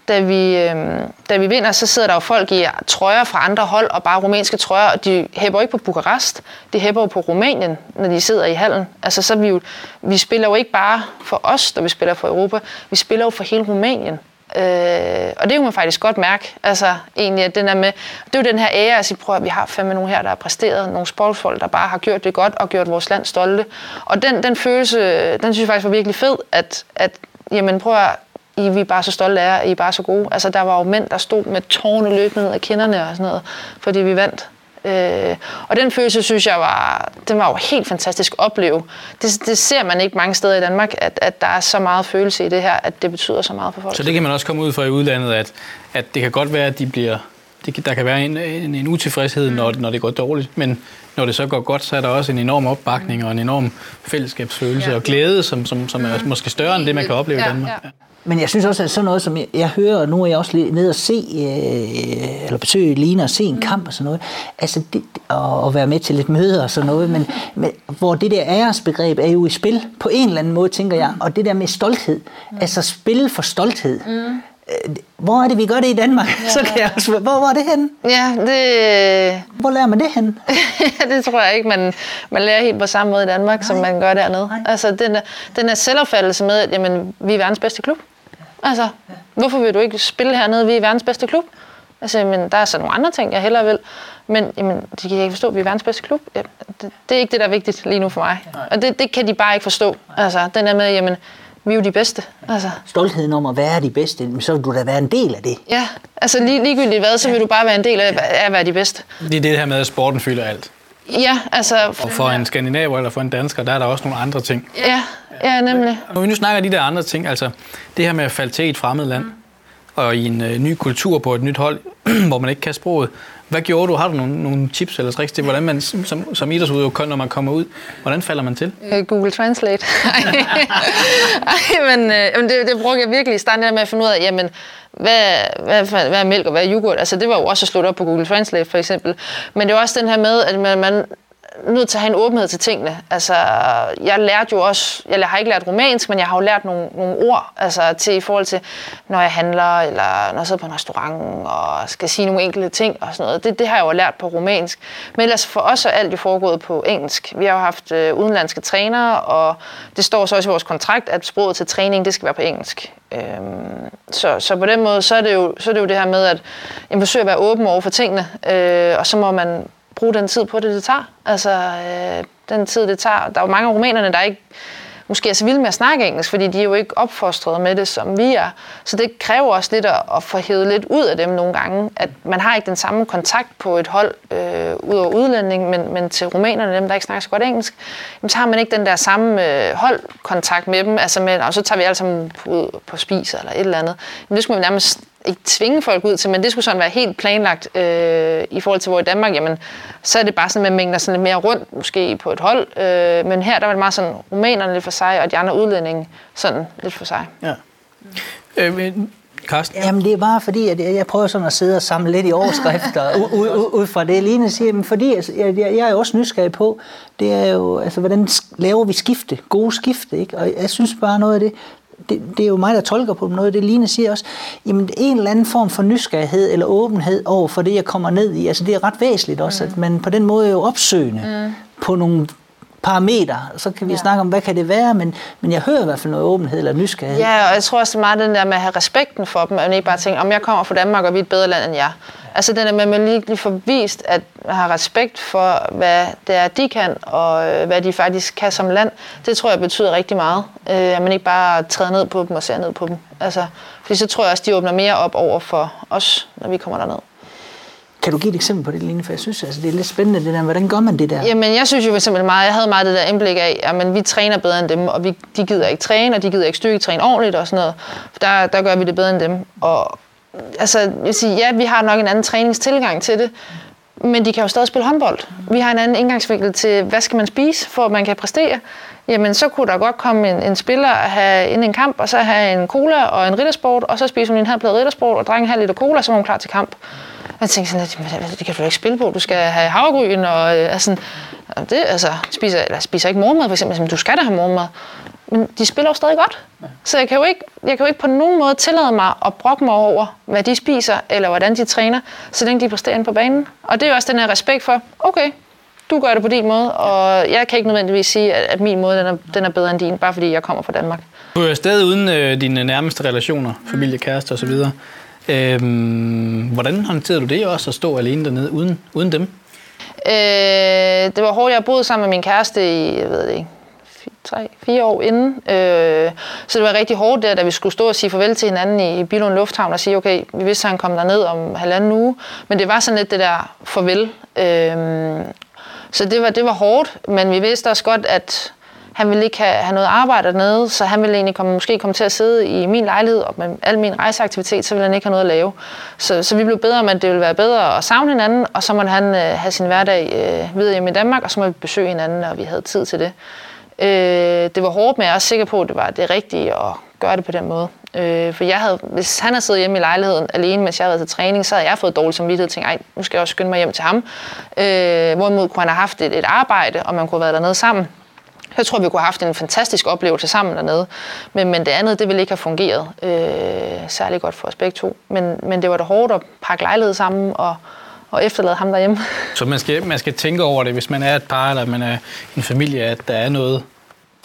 Speaker 2: da vi, øh, da vi vinder, så sidder der jo folk i trøjer fra andre hold, og bare rumænske trøjer, og de hæpper ikke på Bukarest, de hæpper jo på Rumænien, når de sidder i hallen. Altså, så vi, jo, vi spiller jo ikke bare for os, når vi spiller for Europa, vi spiller jo for hele Rumænien. Øh, og det kunne man faktisk godt mærke, altså egentlig, at den er med, det er jo den her ære, at sige, prøv at vi har fandme nogen her, der har præsteret, nogle sportsfolk, der bare har gjort det godt og gjort vores land stolte. Og den, den følelse, den synes jeg faktisk var virkelig fed, at, at jamen prøv at, i, vi er bare så stolte af jer, I er bare så gode. Altså der var jo mænd, der stod med tårne løbende ned af kinderne og sådan noget, fordi vi vandt. Øh, og den følelse, synes jeg, var, den var jo helt fantastisk at opleve. Det, det ser man ikke mange steder i Danmark, at, at der er så meget følelse i det her, at det betyder så meget for folk.
Speaker 1: Så det kan man også komme ud fra i udlandet, at, at det kan godt være, at de bliver det, der kan være en, en, en utilfredshed, når, når det går dårligt, men når det så går godt, så er der også en enorm opbakning og en enorm fællesskabsfølelse ja. og glæde, som, som, som er måske større end det, man kan opleve ja, i Danmark. Ja.
Speaker 3: Men jeg synes også, at sådan noget, som jeg, jeg hører, og nu er jeg også nede og se, øh, eller besøge Lina og se en kamp og sådan noget, altså det, og, og være med til lidt møder og sådan noget, men, men hvor det der æresbegreb er jo i spil på en eller anden måde, tænker jeg, og det der med stolthed, altså spil for stolthed, mm. Hvor er det, vi gør det i Danmark? Ja, så kan jeg også, hvor, er det henne?
Speaker 2: Ja, det...
Speaker 3: Hvor lærer man det henne?
Speaker 2: det tror jeg ikke, man, man lærer helt på samme måde i Danmark, Nej. som man gør dernede. Nej. Altså, den, den er selvopfattelse med, at jamen, vi er verdens bedste klub. Altså, ja. hvorfor vil du ikke spille hernede? Vi er verdens bedste klub. Altså, men der er så nogle andre ting, jeg hellere vil. Men jamen, det kan jeg ikke forstå, vi er verdens bedste klub. Ja, det, det, er ikke det, der er vigtigt lige nu for mig. Nej. Og det, det kan de bare ikke forstå. Altså, den er med, jamen, vi er jo de bedste. Altså.
Speaker 3: Stoltheden om at være de bedste, så vil du da være en del af det.
Speaker 2: Ja, altså lige, ligegyldigt hvad, så vil du bare være en del af, af at være de bedeste.
Speaker 1: Det er det her med, at sporten fylder alt.
Speaker 2: Ja, altså...
Speaker 1: Og for en skandinaver eller for en dansker, der er der også nogle andre ting.
Speaker 2: Ja, ja nemlig.
Speaker 1: Når vi nu snakker de der andre ting, altså det her med at falde til i et fremmed land, mm. og i en øh, ny kultur på et nyt hold, hvor man ikke kan sproget, hvad gjorde du? Har du nogle, nogle tips eller tricks til, hvordan man som, som idrætsudøver, når man kommer ud, hvordan falder man til?
Speaker 2: Øh, Google Translate. Ej, men, øh, det, det brugte jeg virkelig i starten med at finde ud af, jamen, hvad, hvad, hvad er mælk og hvad er yoghurt? Altså, det var jo også at slå op på Google Translate, for eksempel. Men det er også den her med, at man, man nødt til at have en åbenhed til tingene. Altså, jeg lærte jo også, jeg har ikke lært romansk, men jeg har jo lært nogle, nogle ord, altså til i forhold til, når jeg handler, eller når jeg sidder på en restaurant, og skal sige nogle enkelte ting og sådan noget. Det, det har jeg jo lært på romansk. Men ellers for os er alt jo foregået på engelsk. Vi har jo haft øh, udenlandske trænere, og det står så også i vores kontrakt, at sproget til træning, det skal være på engelsk. Øhm, så, så på den måde, så er det jo, så er det, jo det her med, at jeg forsøger at være åben over for tingene, øh, og så må man bruge den tid på det, det tager. Altså, øh, den tid, det tager. Der er jo mange af rumænerne, der ikke måske er så vilde med at snakke engelsk, fordi de er jo ikke opfostret med det, som vi er. Så det kræver også lidt at, at få hævet lidt ud af dem nogle gange, at man har ikke den samme kontakt på et hold øh, ud over udlænding, men, men til rumænerne, dem der ikke snakker så godt engelsk, jamen, så har man ikke den der samme øh, holdkontakt med dem, altså med, og så tager vi alle sammen ud på spis eller et eller andet. Men det skulle vi nærmest ikke tvinge folk ud til, men det skulle sådan være helt planlagt øh, i forhold til, hvor i Danmark, jamen, så er det bare sådan, at man mængder sådan lidt mere rundt, måske på et hold. Øh, men her, der var det meget sådan, rumænerne lidt for sig, og de andre udlændinge sådan lidt for sig. Ja.
Speaker 1: Øh, Karsten?
Speaker 3: Jamen det er bare fordi, at jeg prøver sådan at sidde og samle lidt i overskrifter ud fra det, Line siger. Men fordi jeg, jeg, jeg er jo også nysgerrig på, det er jo, altså hvordan laver vi skifte, gode skifte, ikke? Og jeg synes bare noget af det, det, det er jo mig, der tolker på noget. Det Line siger også, jamen en eller anden form for nysgerrighed eller åbenhed over for det, jeg kommer ned i. Altså det er ret væsentligt også, mm. at man på den måde er jo opsøgende mm. på nogle parametre. Så kan vi ja. snakke om, hvad kan det være, men, men jeg hører i hvert fald noget åbenhed eller nysgerrighed.
Speaker 2: Ja, og jeg tror også meget den der med at have respekten for dem, og ikke bare tænke, om jeg kommer fra Danmark, og vi er et bedre land end jer. Altså den der med, at man lige, lige får vist, at man har respekt for, hvad det er, de kan, og øh, hvad de faktisk kan som land, det tror jeg betyder rigtig meget. Øh, at man ikke bare træder ned på dem og ser ned på dem. Altså, fordi så tror jeg også, de åbner mere op over for os, når vi kommer derned.
Speaker 3: Kan du give et eksempel på det, Line? For jeg synes, altså, det er lidt spændende, det der. Hvordan gør man det der?
Speaker 2: Jamen, jeg synes jo for eksempel meget, jeg havde meget det der indblik af, at vi træner bedre end dem, og vi, de gider ikke træne, og de gider ikke styrketræne ordentligt og sådan noget. Der, der gør vi det bedre end dem. Og altså, jeg vil sige, ja, vi har nok en anden træningstilgang til det, men de kan jo stadig spille håndbold. Vi har en anden indgangsvinkel til, hvad skal man spise, for at man kan præstere. Jamen, så kunne der godt komme en, en spiller og have ind en kamp, og så have en cola og en riddersport, og så spiser hun en halv plade riddersport og drikke en halv liter cola, så er hun klar til kamp. Jeg tænkte sådan, at det kan du ikke spille på. Du skal have havregryn, og øh, altså, det, altså, spiser, eller spiser ikke morgenmad, for eksempel. Men du skal da have morgenmad. Men de spiller jo stadig godt. Så jeg kan jo ikke, jeg kan jo ikke på nogen måde tillade mig at brokke mig over, hvad de spiser, eller hvordan de træner, så længe de præsterer på banen. Og det er jo også den her respekt for, okay, du gør det på din måde, og jeg kan ikke nødvendigvis sige, at min måde den er, den er bedre end din, bare fordi jeg kommer fra Danmark.
Speaker 1: Du er stadig uden øh, dine nærmeste relationer, familie, kæreste osv. Øhm, hvordan håndterede du det også at stå alene dernede uden, uden dem?
Speaker 2: Øh, det var hårdt. Jeg boede sammen med min kæreste i, jeg ved det ikke, tre, fire år inden. Øh, så det var rigtig hårdt der, da vi skulle stå og sige farvel til hinanden i, i Bilund Lufthavn og sige, okay, vi vidste, at han kom derned om halvanden uge. Men det var sådan lidt det der farvel. Øh, så det var, det var hårdt, men vi vidste også godt, at han ville ikke have, have noget arbejde dernede, så han ville egentlig komme, måske komme til at sidde i min lejlighed, og med al min rejseaktivitet, så ville han ikke have noget at lave. Så, så vi blev bedre om, at det ville være bedre at savne hinanden, og så måtte han øh, have sin hverdag øh, videre hjemme i Danmark, og så måtte vi besøge hinanden, når vi havde tid til det. Øh, det var hårdt, men jeg er også sikker på, at det var det rigtige at gøre det på den måde. Øh, for jeg havde, hvis han havde siddet hjemme i lejligheden alene, mens jeg havde været til træning, så havde jeg fået dårlig samvittighed og tænkt, ej, nu skal jeg også skynde mig hjem til ham. Øh, hvorimod kunne han have haft et, et arbejde, og man kunne have været dernede sammen. Jeg tror, vi kunne have haft en fantastisk oplevelse sammen dernede. Men, men det andet, det ville ikke have fungeret øh, særlig godt for os begge to. Men, men det var da hårdt at pakke lejlighed sammen og, og efterlade ham derhjemme.
Speaker 1: Så man skal, man skal tænke over det, hvis man er et par eller man er en familie, at der er noget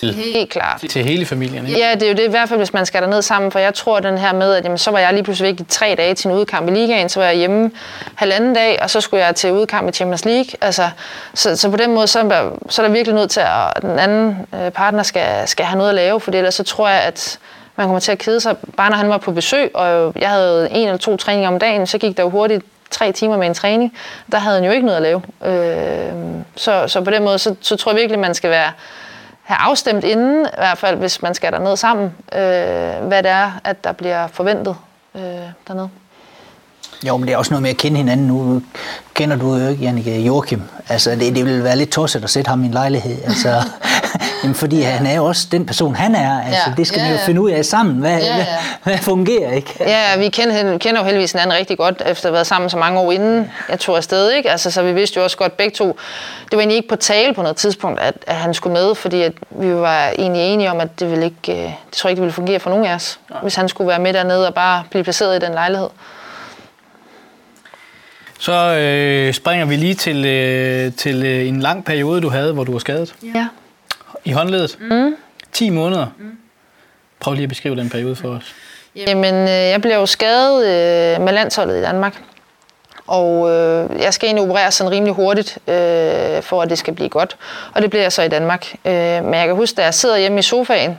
Speaker 1: til,
Speaker 2: Helt klart.
Speaker 1: til hele familien. Ikke?
Speaker 2: Ja, det er jo det i hvert fald, hvis man skal derned sammen, for jeg tror den her med, at jamen, så var jeg lige pludselig væk i tre dage til en udkamp i ligaen, så var jeg hjemme halvanden dag, og så skulle jeg til udkamp i Champions League. Altså, så, så på den måde, så er, der, så er der virkelig nødt til, at den anden øh, partner skal, skal have noget at lave, for ellers så tror jeg, at man kommer til at kede sig, bare når han var på besøg, og jeg havde en eller to træninger om dagen, så gik der jo hurtigt tre timer med en træning. Der havde han jo ikke noget at lave. Øh, så, så på den måde, så, så tror jeg virkelig, man skal være have afstemt inden, i hvert fald hvis man skal derned sammen, øh, hvad det er, at der bliver forventet øh, dernede.
Speaker 3: Jo, men det er også noget med at kende hinanden. Nu kender du jo ikke Jannik Joachim. Altså, det, det vil være lidt tosset at sætte ham i en lejlighed. Altså, jamen, fordi han er jo også den person, han er. Altså,
Speaker 2: Ja,
Speaker 3: det skal
Speaker 2: ja,
Speaker 3: man jo
Speaker 2: ja.
Speaker 3: finde ud af sammen. Hvad,
Speaker 2: Ja,
Speaker 3: hvad,
Speaker 2: ja.
Speaker 3: hvad fungerer, ikke?
Speaker 2: Ja, vi kender, kender jo heldigvis hinanden rigtig godt, efter at have været sammen så mange år inden jeg tog afsted. Ikke? Altså, så vi vidste jo også godt begge to. Det var egentlig ikke på tale på noget tidspunkt, at, at han skulle med, fordi at vi var egentlig enige om, at det, ville ikke, øh, det tror ikke, det ville fungere for nogen af os, hvis han skulle være med dernede og bare blive placeret i den lejlighed.
Speaker 1: Så øh, springer vi lige til, øh, til øh, en lang periode, du havde, hvor du var skadet.
Speaker 2: Ja.
Speaker 1: I håndledet. Mm. 10 måneder. Mm. Prøv lige at beskrive den periode for os.
Speaker 2: Jamen, øh, jeg blev jo skadet øh, med landsholdet i Danmark. Og øh, jeg skal egentlig operere sådan rimelig hurtigt, øh, for at det skal blive godt. Og det bliver jeg så i Danmark. Øh, men jeg kan huske, da jeg sidder hjemme i sofaen,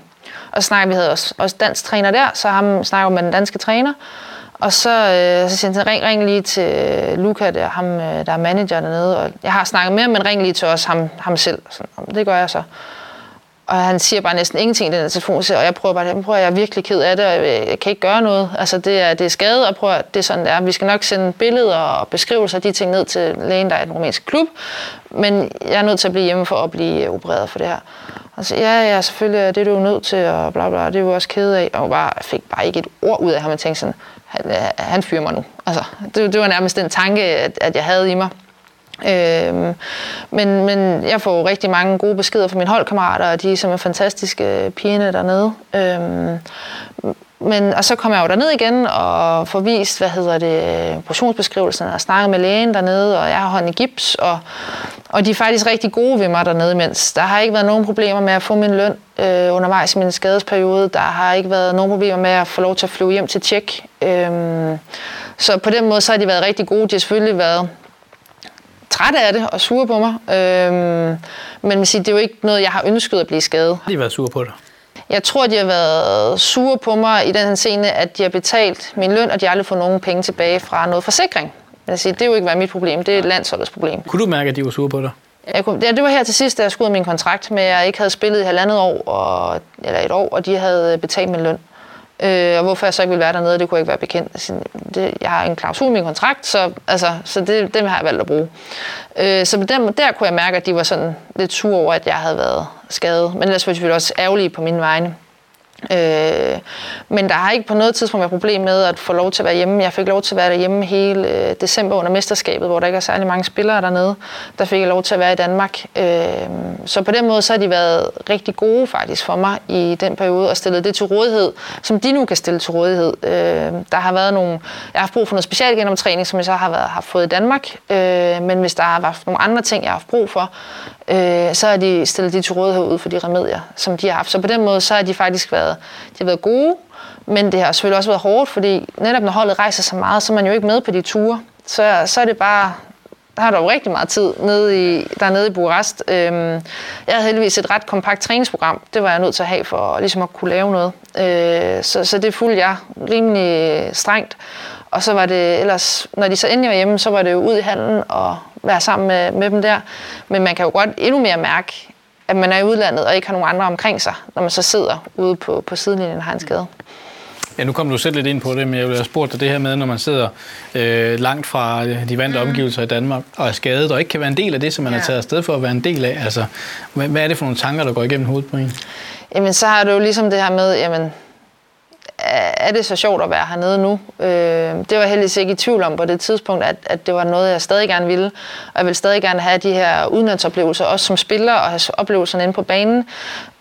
Speaker 2: og snakker, vi havde også, også dansk træner der, så ham snakker med den danske træner. Og så, øh, så siger han, ring, ring lige til Luca, der, ham, øh, der er manager dernede. Og jeg har snakket med ham, men ring lige til os, ham, ham selv. Så, det gør jeg så. Og han siger bare næsten ingenting i den her telefon, så- og jeg prøver bare, jeg, prøver, jeg er virkelig ked af det, og jeg kan ikke gøre noget. Altså, det er, det er skade, og prøver, det er sådan, det er. Vi skal nok sende billeder og beskrivelser af de ting ned til lægen, der er i den rumænske klub, men jeg er nødt til at blive hjemme for at blive øh, opereret for det her. Og ja, ja, selvfølgelig det er du jo nødt til, og bla bla, det er du også ked af. Og bare, jeg fik bare ikke et ord ud af ham, og tænkte sådan, han, øh, han fyrer mig nu. Altså, det, det var nærmest den tanke, at, at jeg havde i mig. Øhm, men, men jeg får rigtig mange gode beskeder fra mine holdkammerater, og de er simpelthen fantastiske pigerne dernede. Øhm, men, og så kommer jeg jo derned igen og får vist, hvad hedder det, portionsbeskrivelsen og snakket med lægen dernede, og jeg har hånden i gips, og, og de er faktisk rigtig gode ved mig dernede mens Der har ikke været nogen problemer med at få min løn øh, undervejs i min skadesperiode. Der har ikke været nogen problemer med at få lov til at flyve hjem til tjek. Øh, så på den måde så har de været rigtig gode. De har selvfølgelig været trætte af det og sure på mig. Øhm, men man kan sige, det er jo ikke noget, jeg har ønsket at blive skadet.
Speaker 1: Har de været sure på dig?
Speaker 2: Jeg tror, de har været sure på mig i den her scene, at de har betalt min løn, og de har aldrig fået nogen penge tilbage fra noget forsikring. Jeg siger, det er jo ikke været mit problem, det er landsholdets problem.
Speaker 1: Kunne du mærke, at de var sure på dig?
Speaker 2: Jeg kunne, ja, det var her til sidst, da jeg af min kontrakt at jeg ikke havde spillet i halvandet år, og, eller et år, og de havde betalt min løn. Øh, og hvorfor jeg så ikke ville være dernede, det kunne jeg ikke være bekendt. Altså, det, jeg har en klausul i min kontrakt, så, altså, så det, dem har jeg valgt at bruge. Øh, så på dem, der kunne jeg mærke, at de var sådan lidt sure over, at jeg havde været skadet. Men ellers var de selvfølgelig også ærgerlige på mine vegne. Øh, men der har ikke på noget tidspunkt været problem med at få lov til at være hjemme. Jeg fik lov til at være derhjemme hele øh, december under mesterskabet, hvor der ikke er særlig mange spillere dernede. Der fik jeg lov til at være i Danmark. Øh, så på den måde så har de været rigtig gode faktisk for mig i den periode og stillet det til rådighed, som de nu kan stille til rådighed. Øh, der har været nogle, jeg har haft brug for noget specialgenomtræning, som jeg så har, været, har fået i Danmark. Øh, men hvis der har været nogle andre ting, jeg har haft brug for, øh, så har de stillet de til rådighed ud for de remedier, som de har haft. Så på den måde, så har de faktisk været, de har været gode, men det har selvfølgelig også været hårdt, fordi netop når holdet rejser så meget, så er man jo ikke med på de ture. Så, så er det bare, der har du jo rigtig meget tid nede i, dernede i Bukarest. Øhm, jeg havde heldigvis et ret kompakt træningsprogram. Det var jeg nødt til at have for ligesom at kunne lave noget. Øh, så, så det fulgte jeg rimelig strengt. Og så var det ellers, når de så endelig var hjemme, så var det jo ud i hallen og være sammen med, med dem der. Men man kan jo godt endnu mere mærke, at man er i udlandet og ikke har nogen andre omkring sig, når man så sidder ude på, på sidelinjen og har en skade.
Speaker 1: Ja, nu kom du selv lidt ind på det, men jeg ville have spurgt dig det her med, når man sidder øh, langt fra de vante mm. omgivelser i Danmark og er skadet, og ikke kan være en del af det, som man ja. er taget afsted for at være en del af. Altså, hvad, hvad er det for nogle tanker, der går igennem hovedet på en?
Speaker 2: Jamen, så har du jo ligesom det her med, jamen, er det så sjovt at være hernede nu? Øh, det var heldigvis ikke i tvivl om på det tidspunkt, at, at det var noget, jeg stadig gerne ville. Og jeg vil stadig gerne have de her udenlandsoplevelser, også som spiller, og have oplevelserne inde på banen.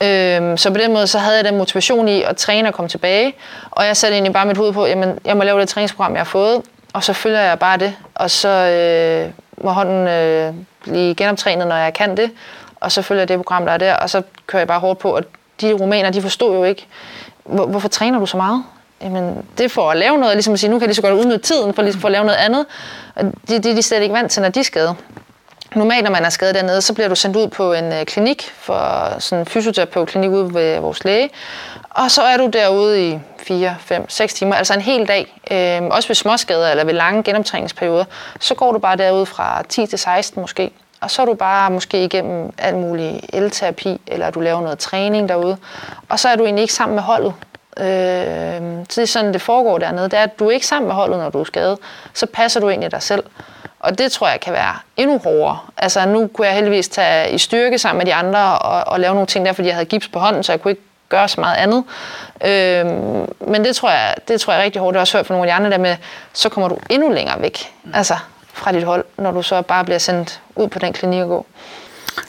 Speaker 2: Øh, så på den måde, så havde jeg den motivation i at træne og komme tilbage. Og jeg satte egentlig bare mit hoved på, jamen, jeg må lave det træningsprogram, jeg har fået, og så følger jeg bare det. Og så øh, må hånden øh, blive genoptrænet, når jeg kan det. Og så følger jeg det program, der er der, og så kører jeg bare hårdt på, at de rumæner, de forstod jo ikke, hvor, hvorfor træner du så meget? Jamen, det er for at lave noget, ligesom at sige, nu kan de så godt udnytte tiden for, ligesom for at lave noget andet. Og det, det er de slet ikke vant til, når de er skadet. Normalt, når man er skadet dernede, så bliver du sendt ud på en øh, klinik, for sådan en fysioterapeutklinik ude ved vores læge. Og så er du derude i 4, 5, 6 timer, altså en hel dag. Øh, også ved småskader eller ved lange genoptræningsperioder. Så går du bare derude fra 10 til 16 måske. Og så er du bare måske igennem alt muligt elterapi, eller du laver noget træning derude. Og så er du egentlig ikke sammen med holdet. Øh, så det er sådan, det foregår dernede. Det er, at du er ikke sammen med holdet, når du er skadet. Så passer du egentlig dig selv. Og det tror jeg kan være endnu hårdere. Altså nu kunne jeg heldigvis tage i styrke sammen med de andre og, og lave nogle ting der, fordi jeg havde gips på hånden, så jeg kunne ikke gøre så meget andet. Øhm, men det tror, jeg, det tror jeg er rigtig hårdt. Det har også hørt fra nogle af de andre der med, så kommer du endnu længere væk. Altså, fra dit hold, når du så bare bliver sendt ud på den klinik og gå.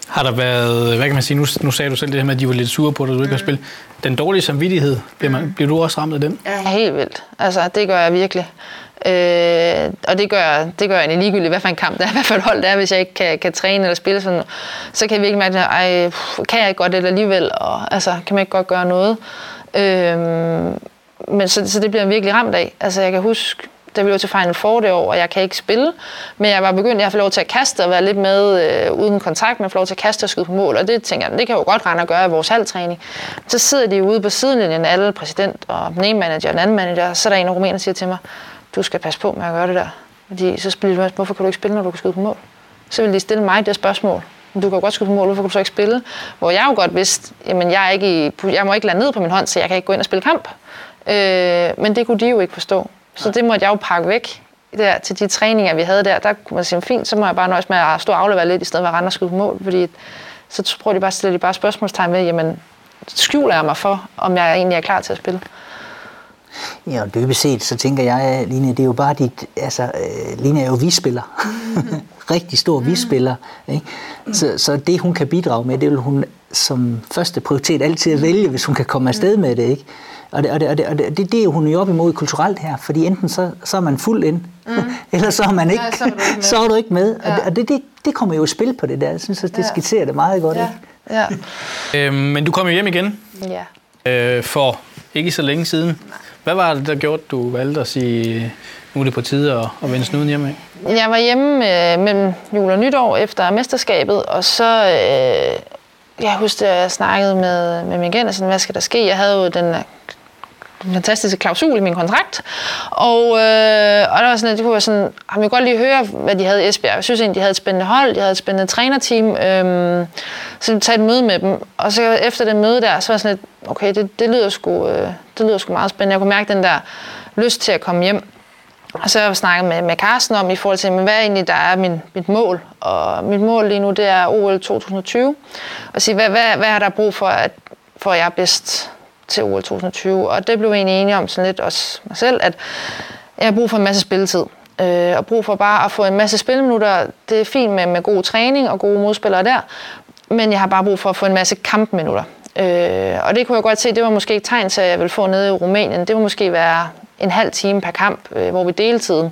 Speaker 1: Har der været, hvad kan man sige, nu, nu sagde du selv det her med, at de var lidt sure på dig, du ikke mm. har spillet. Den dårlige samvittighed, bliver, man, mm. bliver du også ramt af den?
Speaker 2: Ja, helt vildt. Altså, det gør jeg virkelig. Øh, og det gør, det gør jeg egentlig ligegyldigt, hvad for en kamp det er, hvad for et hold det er, hvis jeg ikke kan, kan træne eller spille sådan Så kan jeg virkelig mærke, at kan jeg ikke godt det alligevel, og altså, kan man ikke godt gøre noget. Øh, men så, så det bliver jeg virkelig ramt af. Altså, jeg kan huske, da vi var til Final Four det år, og jeg kan ikke spille. Men jeg var begyndt, jeg har lov til at kaste og være lidt med øh, uden kontakt, men få lov til at kaste og skyde på mål. Og det tænker jeg, det kan jo godt rende at gøre i vores halvtræning. Så sidder de ude på sidelinjen, alle præsident og den ene manager og den anden manager, og så er der en af rumænerne, siger til mig, du skal passe på med at gøre det der. Fordi så spiller du, hvorfor kan du ikke spille, når du kan skyde på mål? Så vil de stille mig det spørgsmål. Du kan jo godt skyde på mål, hvorfor kan du så ikke spille? Hvor jeg jo godt vidste, jamen jeg, er ikke i, jeg må ikke lade ned på min hånd, så jeg kan ikke gå ind og spille kamp. Øh, men det kunne de jo ikke forstå. Så det måtte jeg jo pakke væk der, til de træninger, vi havde der. Der kunne man sige, fint, så må jeg bare nøjes med at stå og aflevere lidt, i stedet for at rende og skyde på mål. Fordi så prøver de bare, stille de bare spørgsmålstegn med, jamen, skjuler jeg mig for, om jeg egentlig er klar til at spille.
Speaker 3: Ja, og dybest set, så tænker jeg, Line, det er jo bare dit, altså, øh, Line er jo vispiller. Rigtig stor vispiller. Ikke? Så, så det, hun kan bidrage med, det vil hun som første prioritet altid at vælge, hvis hun kan komme afsted med det. Ikke? Og det, og det, og det, og det, det, det er hun jo op imod kulturelt her, fordi enten så, så er man fuld ind, mm. eller så er man ikke, ja, så, er du ikke med. så er du ikke med. Ja. Og det, det, det kommer jo i spil på det der. Jeg synes, at det ja. skitserer det meget godt.
Speaker 2: Ja.
Speaker 3: Ikke?
Speaker 1: Ja. øhm, men du kom jo hjem igen
Speaker 2: ja.
Speaker 1: øh, for ikke så længe siden. Nej. Hvad var det, der gjorde, at du valgte at sige, nu er det på tide at, at vende snuden hjemme?
Speaker 2: Jeg var hjemme øh, mellem jul og nytår efter mesterskabet, og så... Øh, jeg husker, at jeg snakkede med, med min agent og sådan, hvad skal der ske? Jeg havde jo den en fantastiske klausul i min kontrakt. Og, øh, og der var sådan, at det kunne være sådan, ah, jeg vil godt lige høre, hvad de havde i Esbjerg. Jeg synes egentlig, de havde et spændende hold, de havde et spændende trænerteam. Øh, så jeg tage et møde med dem. Og så efter det møde der, så var jeg sådan lidt, okay, det, det, lyder sgu, øh, det lyder sgu meget spændende. Jeg kunne mærke den der lyst til at komme hjem. Og så har jeg snakket med, med Carsten om i forhold til, men hvad er egentlig, der er min, mit mål? Og mit mål lige nu, det er OL 2020. Og sige, hvad, hvad, hvad har der brug for, at, for at jeg er bedst til OL 2020. Og det blev vi egentlig enige om sådan lidt også mig selv, at jeg har brug for en masse spilletid. Øh, og brug for bare at få en masse spilminutter. Det er fint med, med god træning og gode modspillere der, men jeg har bare brug for at få en masse kampminutter. Øh, og det kunne jeg godt se, det var måske et tegn til, at jeg ville få nede i Rumænien. Det må måske være en halv time per kamp, øh, hvor vi delte tiden.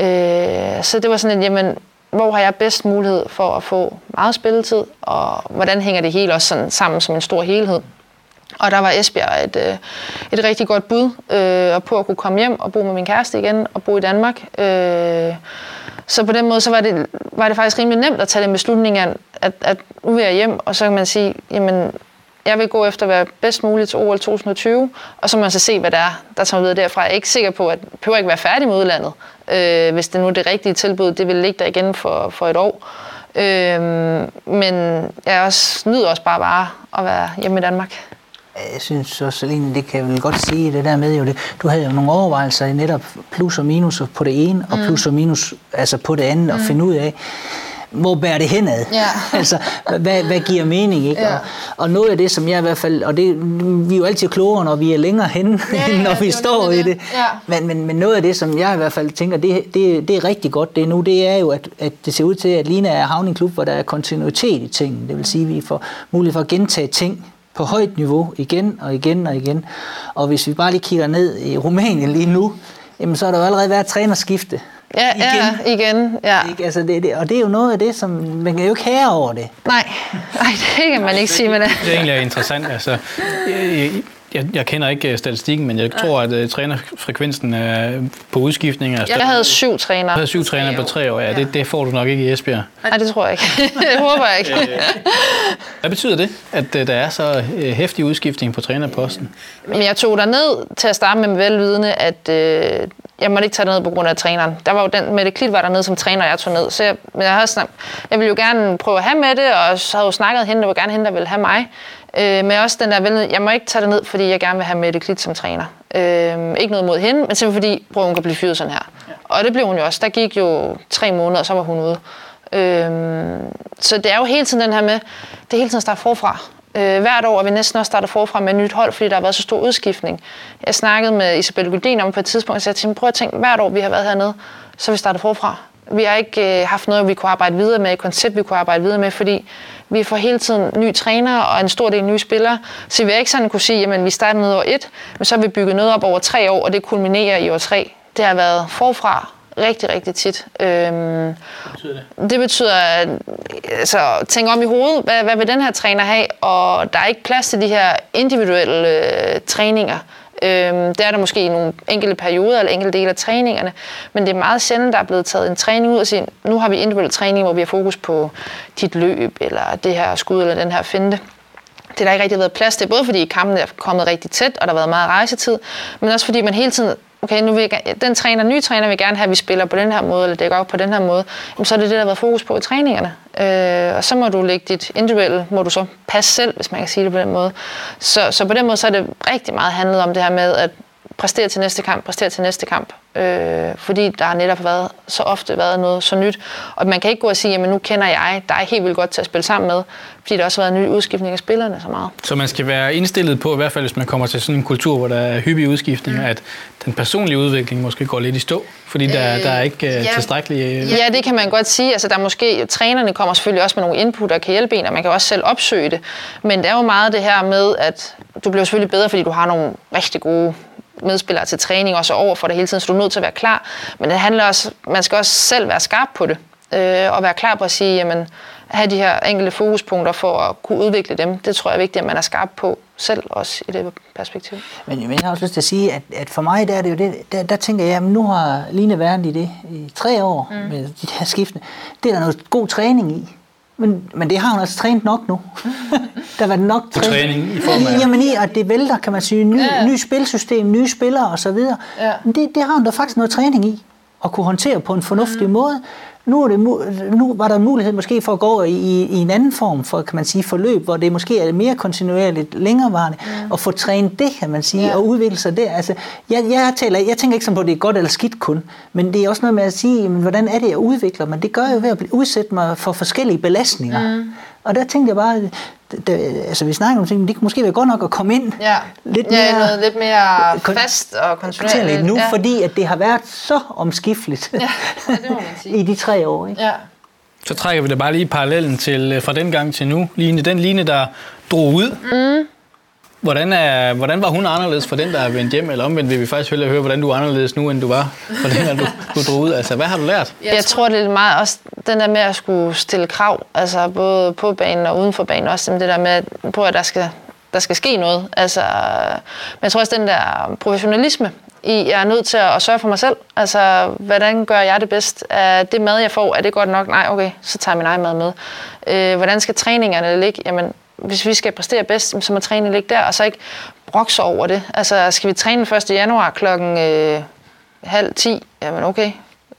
Speaker 2: Øh, så det var sådan, at jamen, hvor har jeg bedst mulighed for at få meget spilletid, og hvordan hænger det hele også sådan sammen som en stor helhed. Og der var Esbjerg et, øh, et rigtig godt bud øh, på at kunne komme hjem og bo med min kæreste igen og bo i Danmark. Øh, så på den måde så var, det, var det faktisk rimelig nemt at tage den beslutning, at, at, at nu vil jeg hjem, og så kan man sige, jamen jeg vil gå efter at være bedst muligt til OL 2020, og så må man så se, hvad der er, der tager videre derfra. Jeg er ikke sikker på, at jeg behøver ikke være færdig med udlandet, øh, hvis det nu er det rigtige tilbud. Det vil ligge der igen for, for et år. Øh, men jeg også, nyder også bare bare at være hjemme i Danmark.
Speaker 3: Jeg synes også, Celine, det kan jeg vel godt sige, det der med jo det. Du havde jo nogle overvejelser i netop plus og minus på det ene, og mm. plus og minus altså på det andet, mm. og finde ud af, hvor bærer det henad?
Speaker 2: Ja.
Speaker 3: altså, hvad, hvad giver mening? Ikke?
Speaker 2: Ja.
Speaker 3: Og, og noget af det, som jeg i hvert fald, og det, vi er jo altid klogere, når vi er længere henne,
Speaker 2: Ja,
Speaker 3: end når
Speaker 2: ja,
Speaker 3: vi
Speaker 2: det
Speaker 3: står
Speaker 2: nemlig
Speaker 3: i
Speaker 2: det.
Speaker 3: det.
Speaker 2: Ja.
Speaker 3: Men, men, men noget af det, som jeg i hvert fald tænker, det, det, det er rigtig godt det nu, det er jo, at, at det ser ud til, at Lina er havnet i en klub, hvor der er kontinuitet i tingene. Det vil sige, at vi får mulighed for at gentage ting på højt niveau igen og igen og igen. Og hvis vi bare lige kigger ned i Rumænien lige nu, jamen så har der jo allerede været trænerskifte.
Speaker 2: Ja, ja, igen. Ja.
Speaker 3: Ikke? Altså det, det, og det er jo noget af det, som man kan jo ikke hære over det.
Speaker 2: Nej, Nej, det kan man ikke sige med det.
Speaker 1: Det er egentlig interessant. Altså, jeg, jeg, kender ikke øh, statistikken, men jeg tror, at uh, trænerfrekvensen uh, på udskiftninger er
Speaker 2: Jeg havde syv trænere.
Speaker 1: Jeg havde syv trænere på tre år. Ja, det, det får du nok ikke i Esbjerg.
Speaker 2: Nej, det tror jeg ikke. det håber jeg ikke.
Speaker 1: Hvad betyder det, at uh, der er så uh, hæftig udskiftning på trænerposten?
Speaker 2: Men jeg tog der ned til at starte med velvidende, at øh, jeg måtte ikke tage ned på grund af træneren. Der var jo den, Mette Klit var dernede som træner, jeg tog ned. Så jeg, men jeg, havde snak, jeg ville jo gerne prøve at have med det, og så havde jo snakket hende, det var gerne hende, der ville have mig. Øh, men også den der velvidende, jeg må ikke tage ned, fordi jeg gerne vil have Mette Klit som træner. Øh, ikke noget mod hende, men simpelthen fordi, prøv hun kan blive fyret sådan her. Og det blev hun jo også. Der gik jo tre måneder, og så var hun ude. Øhm, så det er jo hele tiden den her med, det er hele tiden at starte forfra. Øh, hvert år er vi næsten også startet forfra med et nyt hold, fordi der har været så stor udskiftning. Jeg snakkede med Isabel Guldin om på et tidspunkt, og sagde til hende, prøv at tænke, hvert år vi har været hernede, så vi startet forfra. Vi har ikke øh, haft noget, vi kunne arbejde videre med, et koncept, vi kunne arbejde videre med, fordi vi får hele tiden nye trænere og en stor del nye spillere. Så vi har ikke sådan kunne sige, at vi starter ned over et, men så har vi bygget noget op over tre år, og det kulminerer i år tre. Det har været forfra rigtig, rigtig tit. Øhm,
Speaker 1: betyder det?
Speaker 2: det betyder, at altså, tænke om i hovedet, hvad, hvad vil den her træner have? Og der er ikke plads til de her individuelle øh, træninger. Øhm, det er der måske i nogle enkelte perioder eller enkelte dele af træningerne, men det er meget sjældent, der er blevet taget en træning ud og sige, nu har vi individuel træning, hvor vi har fokus på dit løb, eller det her skud, eller den her finte. Det har der ikke rigtig været plads til, både fordi kampen er kommet rigtig tæt, og der har været meget rejsetid, men også fordi man hele tiden okay, nu vil jeg, den træner, nye træner vil gerne have, at vi spiller på den her måde, eller dækker op på den her måde, jamen, så er det det, der har været fokus på i træningerne. Øh, og så må du lægge dit individuelle, må du så passe selv, hvis man kan sige det på den måde. Så, så på den måde, så er det rigtig meget handlet om det her med, at præstere til næste kamp, præstere til næste kamp. Øh, fordi der har netop været, så ofte været noget så nyt. Og man kan ikke gå og sige, jamen nu kender jeg dig helt vildt godt til at spille sammen med, fordi der også har været en ny udskiftning af spillerne så meget.
Speaker 1: Så man skal være indstillet på, i hvert fald hvis man kommer til sådan en kultur, hvor der er hyppige udskiftninger, mm. at den personlige udvikling måske går lidt i stå, fordi der,
Speaker 2: Øh,
Speaker 1: der er ikke
Speaker 2: ja.
Speaker 1: ja. tilstrækkelige...
Speaker 2: Ja, det kan man godt sige. Altså, der er måske, trænerne kommer selvfølgelig også med nogle input, der kan hjælpe en, og man kan også selv opsøge det. Men det er jo meget det her med, at du bliver selvfølgelig bedre, fordi du har nogle rigtig gode medspillere til træning, også over for det hele tiden, så du er nødt til at være klar. Men det handler også, man skal også selv være skarp på det, øh, og være klar på at sige, jamen, have de her enkelte fokuspunkter for at kunne udvikle dem. Det tror jeg er vigtigt, at man er skarp på selv også i det perspektiv.
Speaker 3: Men, men jeg har også lyst til at sige, at, at for mig der er det jo det, der, der tænker jeg, at nu har Line været i det i tre år mm. med de her skiftende. Det er der noget god træning i. Men, men det har hun altså trænet nok nu. der var nok
Speaker 1: På træning i form af-
Speaker 3: Jamen i, at det vælter, kan man sige, ny,
Speaker 2: ja.
Speaker 3: ny spilsystem, nye spillere osv.
Speaker 2: Ja.
Speaker 3: Men Det, det har hun da faktisk noget træning i. At kunne håndtere på en fornuftig mm. måde. Nu, er det, nu var der mulighed måske for at gå over i, i, en anden form for, kan man sige, forløb, hvor det måske er mere kontinuerligt, længerevarende, mm. og få trænet det, kan man sige,
Speaker 2: Ja.
Speaker 3: og udvikle sig der. Altså, jeg, jeg, taler, jeg tænker ikke sådan på, at det er godt eller skidt kun, men det er også noget med at sige, jamen, hvordan er det, jeg udvikler mig? Det gør jeg jo ved at blive- udsætte mig for forskellige belastninger. Mm. Og der tænkte jeg bare, det, det, altså vi snakker om ting, men det kunne måske være godt nok at komme ind
Speaker 2: Ja,
Speaker 3: lidt
Speaker 2: ja,
Speaker 3: mere
Speaker 2: noget lidt mere
Speaker 3: kon-
Speaker 2: fast og kontinuerligt.
Speaker 3: kontinuerligt nu,
Speaker 2: ja.
Speaker 3: fordi at det har været så omskifteligt
Speaker 2: Ja, ja, det må man sige.
Speaker 3: i de tre år. Ikke?
Speaker 2: Ja.
Speaker 1: Så trækker vi da bare lige parallellen til, øh, fra den gang til nu. Line, den Line, der drog ud. Mm. Hvordan, er, hvordan var hun anderledes for den, der er vendt hjem? Eller omvendt vil vi faktisk hellere høre, hvordan du er anderledes nu, end du var for den, der du, du drog ud. Altså, hvad har du lært?
Speaker 2: Jeg, tror, det er meget også den der med at skulle stille krav, altså både på banen og uden for banen, også det der med, at- på at der skal, der skal ske noget. Altså, men jeg tror også, den der professionalisme i, jeg er nødt til at sørge for mig selv. Altså, hvordan gør jeg det bedst? Er det mad, jeg får, er det godt nok? Nej, okay, så tager jeg min egen mad med. Øh, hvordan skal træningerne ligge? Jamen, hvis vi skal præstere bedst, så må træningen ligge der, og så ikke brokse over det. Altså, skal vi træne 1. januar klokken øh, halv 10? Jamen, okay,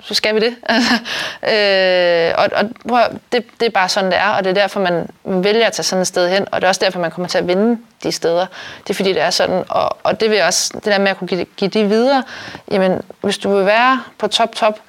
Speaker 2: så skal vi det. Altså, øh, og og prøv, det, det er bare sådan, det er, og det er derfor, man, man vælger at tage sådan et sted hen, og det er også derfor, man kommer til at vinde de steder. Det er fordi, det er sådan, og, og det vil også, det der med at kunne give, give de videre, jamen, hvis du vil være på top, top,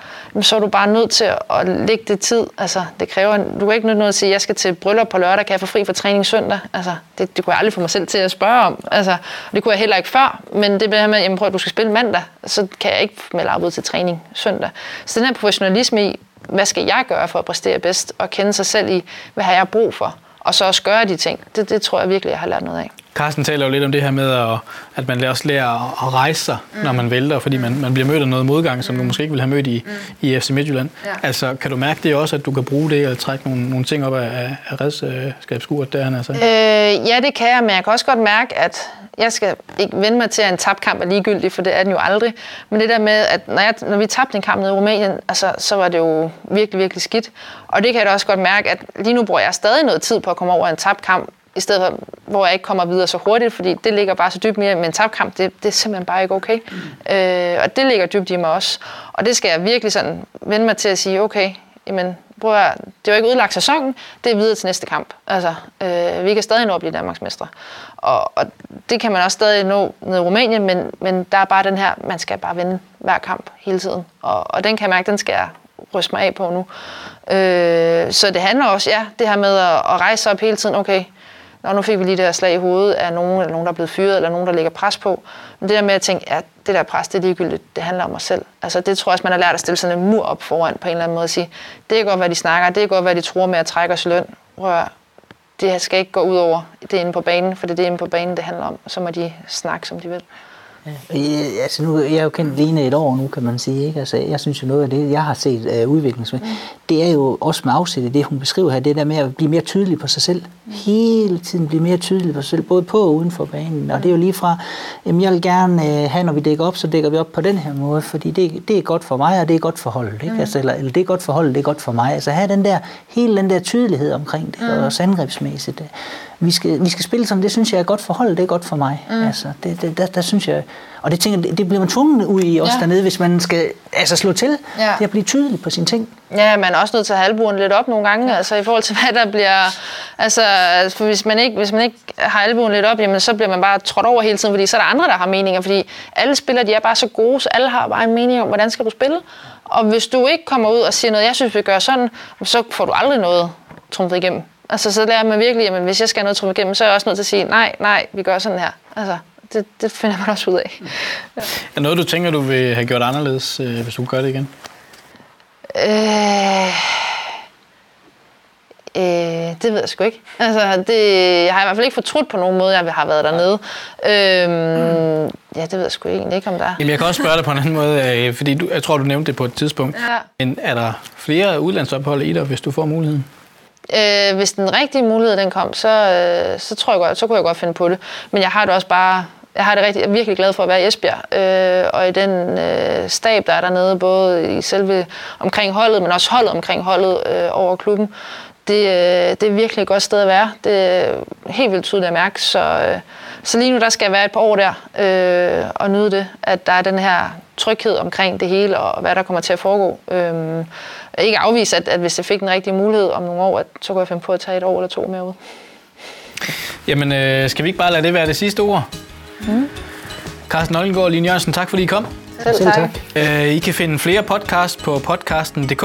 Speaker 2: så er du bare nødt til at lægge det tid. Altså, det kræver, du kan ikke nødt til at sige, jeg skal til bryllup på lørdag, kan jeg få fri for træning søndag? Altså, det, det kunne jeg aldrig få mig selv til at spørge om. Altså, det kunne jeg heller ikke før, men det med, jamen, prøv, at du skal spille mandag, så kan jeg ikke melde afbud til træning søndag. Så den her professionalisme i, hvad skal jeg gøre for at præstere bedst, og kende sig selv i, hvad har jeg brug for, og så også gøre de ting, det, det tror jeg virkelig, jeg har lært noget af.
Speaker 1: Carsten taler jo lidt om det her med, at, at man også lærer at rejse sig, mm. når man vælter, fordi man, man bliver mødt af noget modgang, som du måske ikke ville have mødt i, mm. i FC Midtjylland. Ja. Altså, kan du mærke det også, at du kan bruge det og trække nogle, nogle ting op af, af redskabsskuret, der altså?
Speaker 2: Øh, ja, det kan jeg, men jeg kan også godt mærke, at jeg skal ikke vende mig til, at en tabkamp er ligegyldig, for det er den jo aldrig. Men det der med, at når, jeg, når vi tabte en kamp nede i Rumænien, altså, så var det jo virkelig, virkelig skidt. Og det kan jeg da også godt mærke, at lige nu bruger jeg stadig noget tid på at komme over en tabkamp, i stedet for, hvor jeg ikke kommer videre så hurtigt, fordi det ligger bare så dybt mere med en tabkamp, det, det er simpelthen bare ikke okay. Mm. Øh, og det ligger dybt i mig også. Og det skal jeg virkelig sådan vende mig til at sige, okay, jamen, prøv at, det er ikke udlagt sæsonen, det er videre til næste kamp. Altså, øh, vi kan stadig nå at blive Danmarksmestre. Og, og det kan man også stadig nå ned i Rumænien, men, men der er bare den her, man skal bare vinde hver kamp hele tiden. Og, og den kan jeg mærke, den skal jeg ryste mig af på nu. Øh, så det handler også, ja, det her med at, at rejse op hele tiden, okay, Nå, nu fik vi lige det her slag i hovedet af nogen, eller nogen, der er blevet fyret, eller nogen, der lægger pres på. Men det der med at tænke, at det der pres, det er ligegyldigt, det handler om mig selv. Altså det tror jeg også, man har lært at stille sådan en mur op foran på en eller anden måde og sige, det er godt, hvad de snakker, det er godt, hvad de tror med at trække os løn. Rør, det skal ikke gå ud over det inde på banen, for det er det inde på banen, det handler om. Så må de snakke, som de vil.
Speaker 3: Ja. Altså nu, jeg er jo kendt Lene et år nu, kan man sige. Ikke? Altså, jeg synes jo noget af det, jeg har set uh, udviklingsmed, mm. det er jo også med afsæt i det, hun beskriver her, det der med at blive mere tydelig på sig selv. Mm. Hele tiden blive mere tydelig på sig selv, både på og uden for banen. Og det er jo lige fra, jamen jeg vil gerne uh, have, når vi dækker op, så dækker vi op på den her måde, fordi det, det er godt for mig, og det er godt for holdet. Ikke? Mm. Altså, eller, eller det er godt for holdet, det er godt for mig. Altså have den der, hele den der tydelighed omkring det, mm. og angrebsmæssigt vi skal, vi skal spille sådan, det synes jeg er godt for holdet, det er godt for mig. Mm. Altså, det, det, der, der synes jeg, og det, tænker, det, det bliver man tvunget ud i også ja. dernede, hvis man skal altså, slå til. Ja. Det at blive tydelig på sine ting.
Speaker 2: Ja, man er også nødt til at albuen lidt op nogle gange, altså i forhold til hvad der bliver... Altså, for hvis man ikke, hvis man ikke har albuen lidt op, jamen, så bliver man bare trådt over hele tiden, fordi så er der andre, der har meninger, fordi alle spillere, de er bare så gode, så alle har bare en mening om, hvordan skal du spille. Og hvis du ikke kommer ud og siger noget, jeg synes, vi gør sådan, så får du aldrig noget trumfet igennem. Altså, så lærer man virkelig, at hvis jeg skal have noget trumfet igennem, så er jeg også nødt til at sige, nej, nej, vi gør sådan her. Altså, det, det finder man også ud af.
Speaker 1: Ja. Er noget, du tænker, du vil have gjort anderledes, øh, hvis du gør det igen? Øh,
Speaker 2: øh, det ved jeg sgu ikke. Altså, det, jeg har i hvert fald ikke fortrudt på nogen måde, jeg har været dernede. Øhm, ja, det ved jeg sgu egentlig ikke, om der er.
Speaker 1: Jamen, jeg kan også spørge dig på en anden måde, øh, fordi du, jeg tror, du nævnte det på et tidspunkt. Ja. Men er der flere udlandsophold i dig, hvis du får muligheden?
Speaker 2: Øh, hvis den rigtige mulighed den kom, så, øh, så tror jeg godt, så kunne jeg godt finde på det. Men jeg har det også bare jeg har det rigtig, jeg er virkelig glad for at være i Esbjerg, øh, og i den øh, stab, der er dernede, både i selve omkring holdet, men også holdet omkring holdet øh, over klubben. Det, øh, det er virkelig et godt sted at være. Det er helt vildt tydeligt at mærke, så, øh, så lige nu der skal jeg være et par år der øh, og nyde det, at der er den her tryghed omkring det hele, og hvad der kommer til at foregå. Øh, ikke afvise, at, at hvis jeg fik den rigtige mulighed om nogle år, at, så kunne jeg finde på at tage et år eller to mere ud.
Speaker 1: Jamen, øh, skal vi ikke bare lade det være det sidste ord? Mm. Carsten Oldengaard og Line Jørgensen, tak fordi I kom.
Speaker 2: Selv tak.
Speaker 1: Selv tak. Øh, I kan finde flere podcasts på podcasten.dk.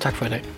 Speaker 1: Tak for i dag.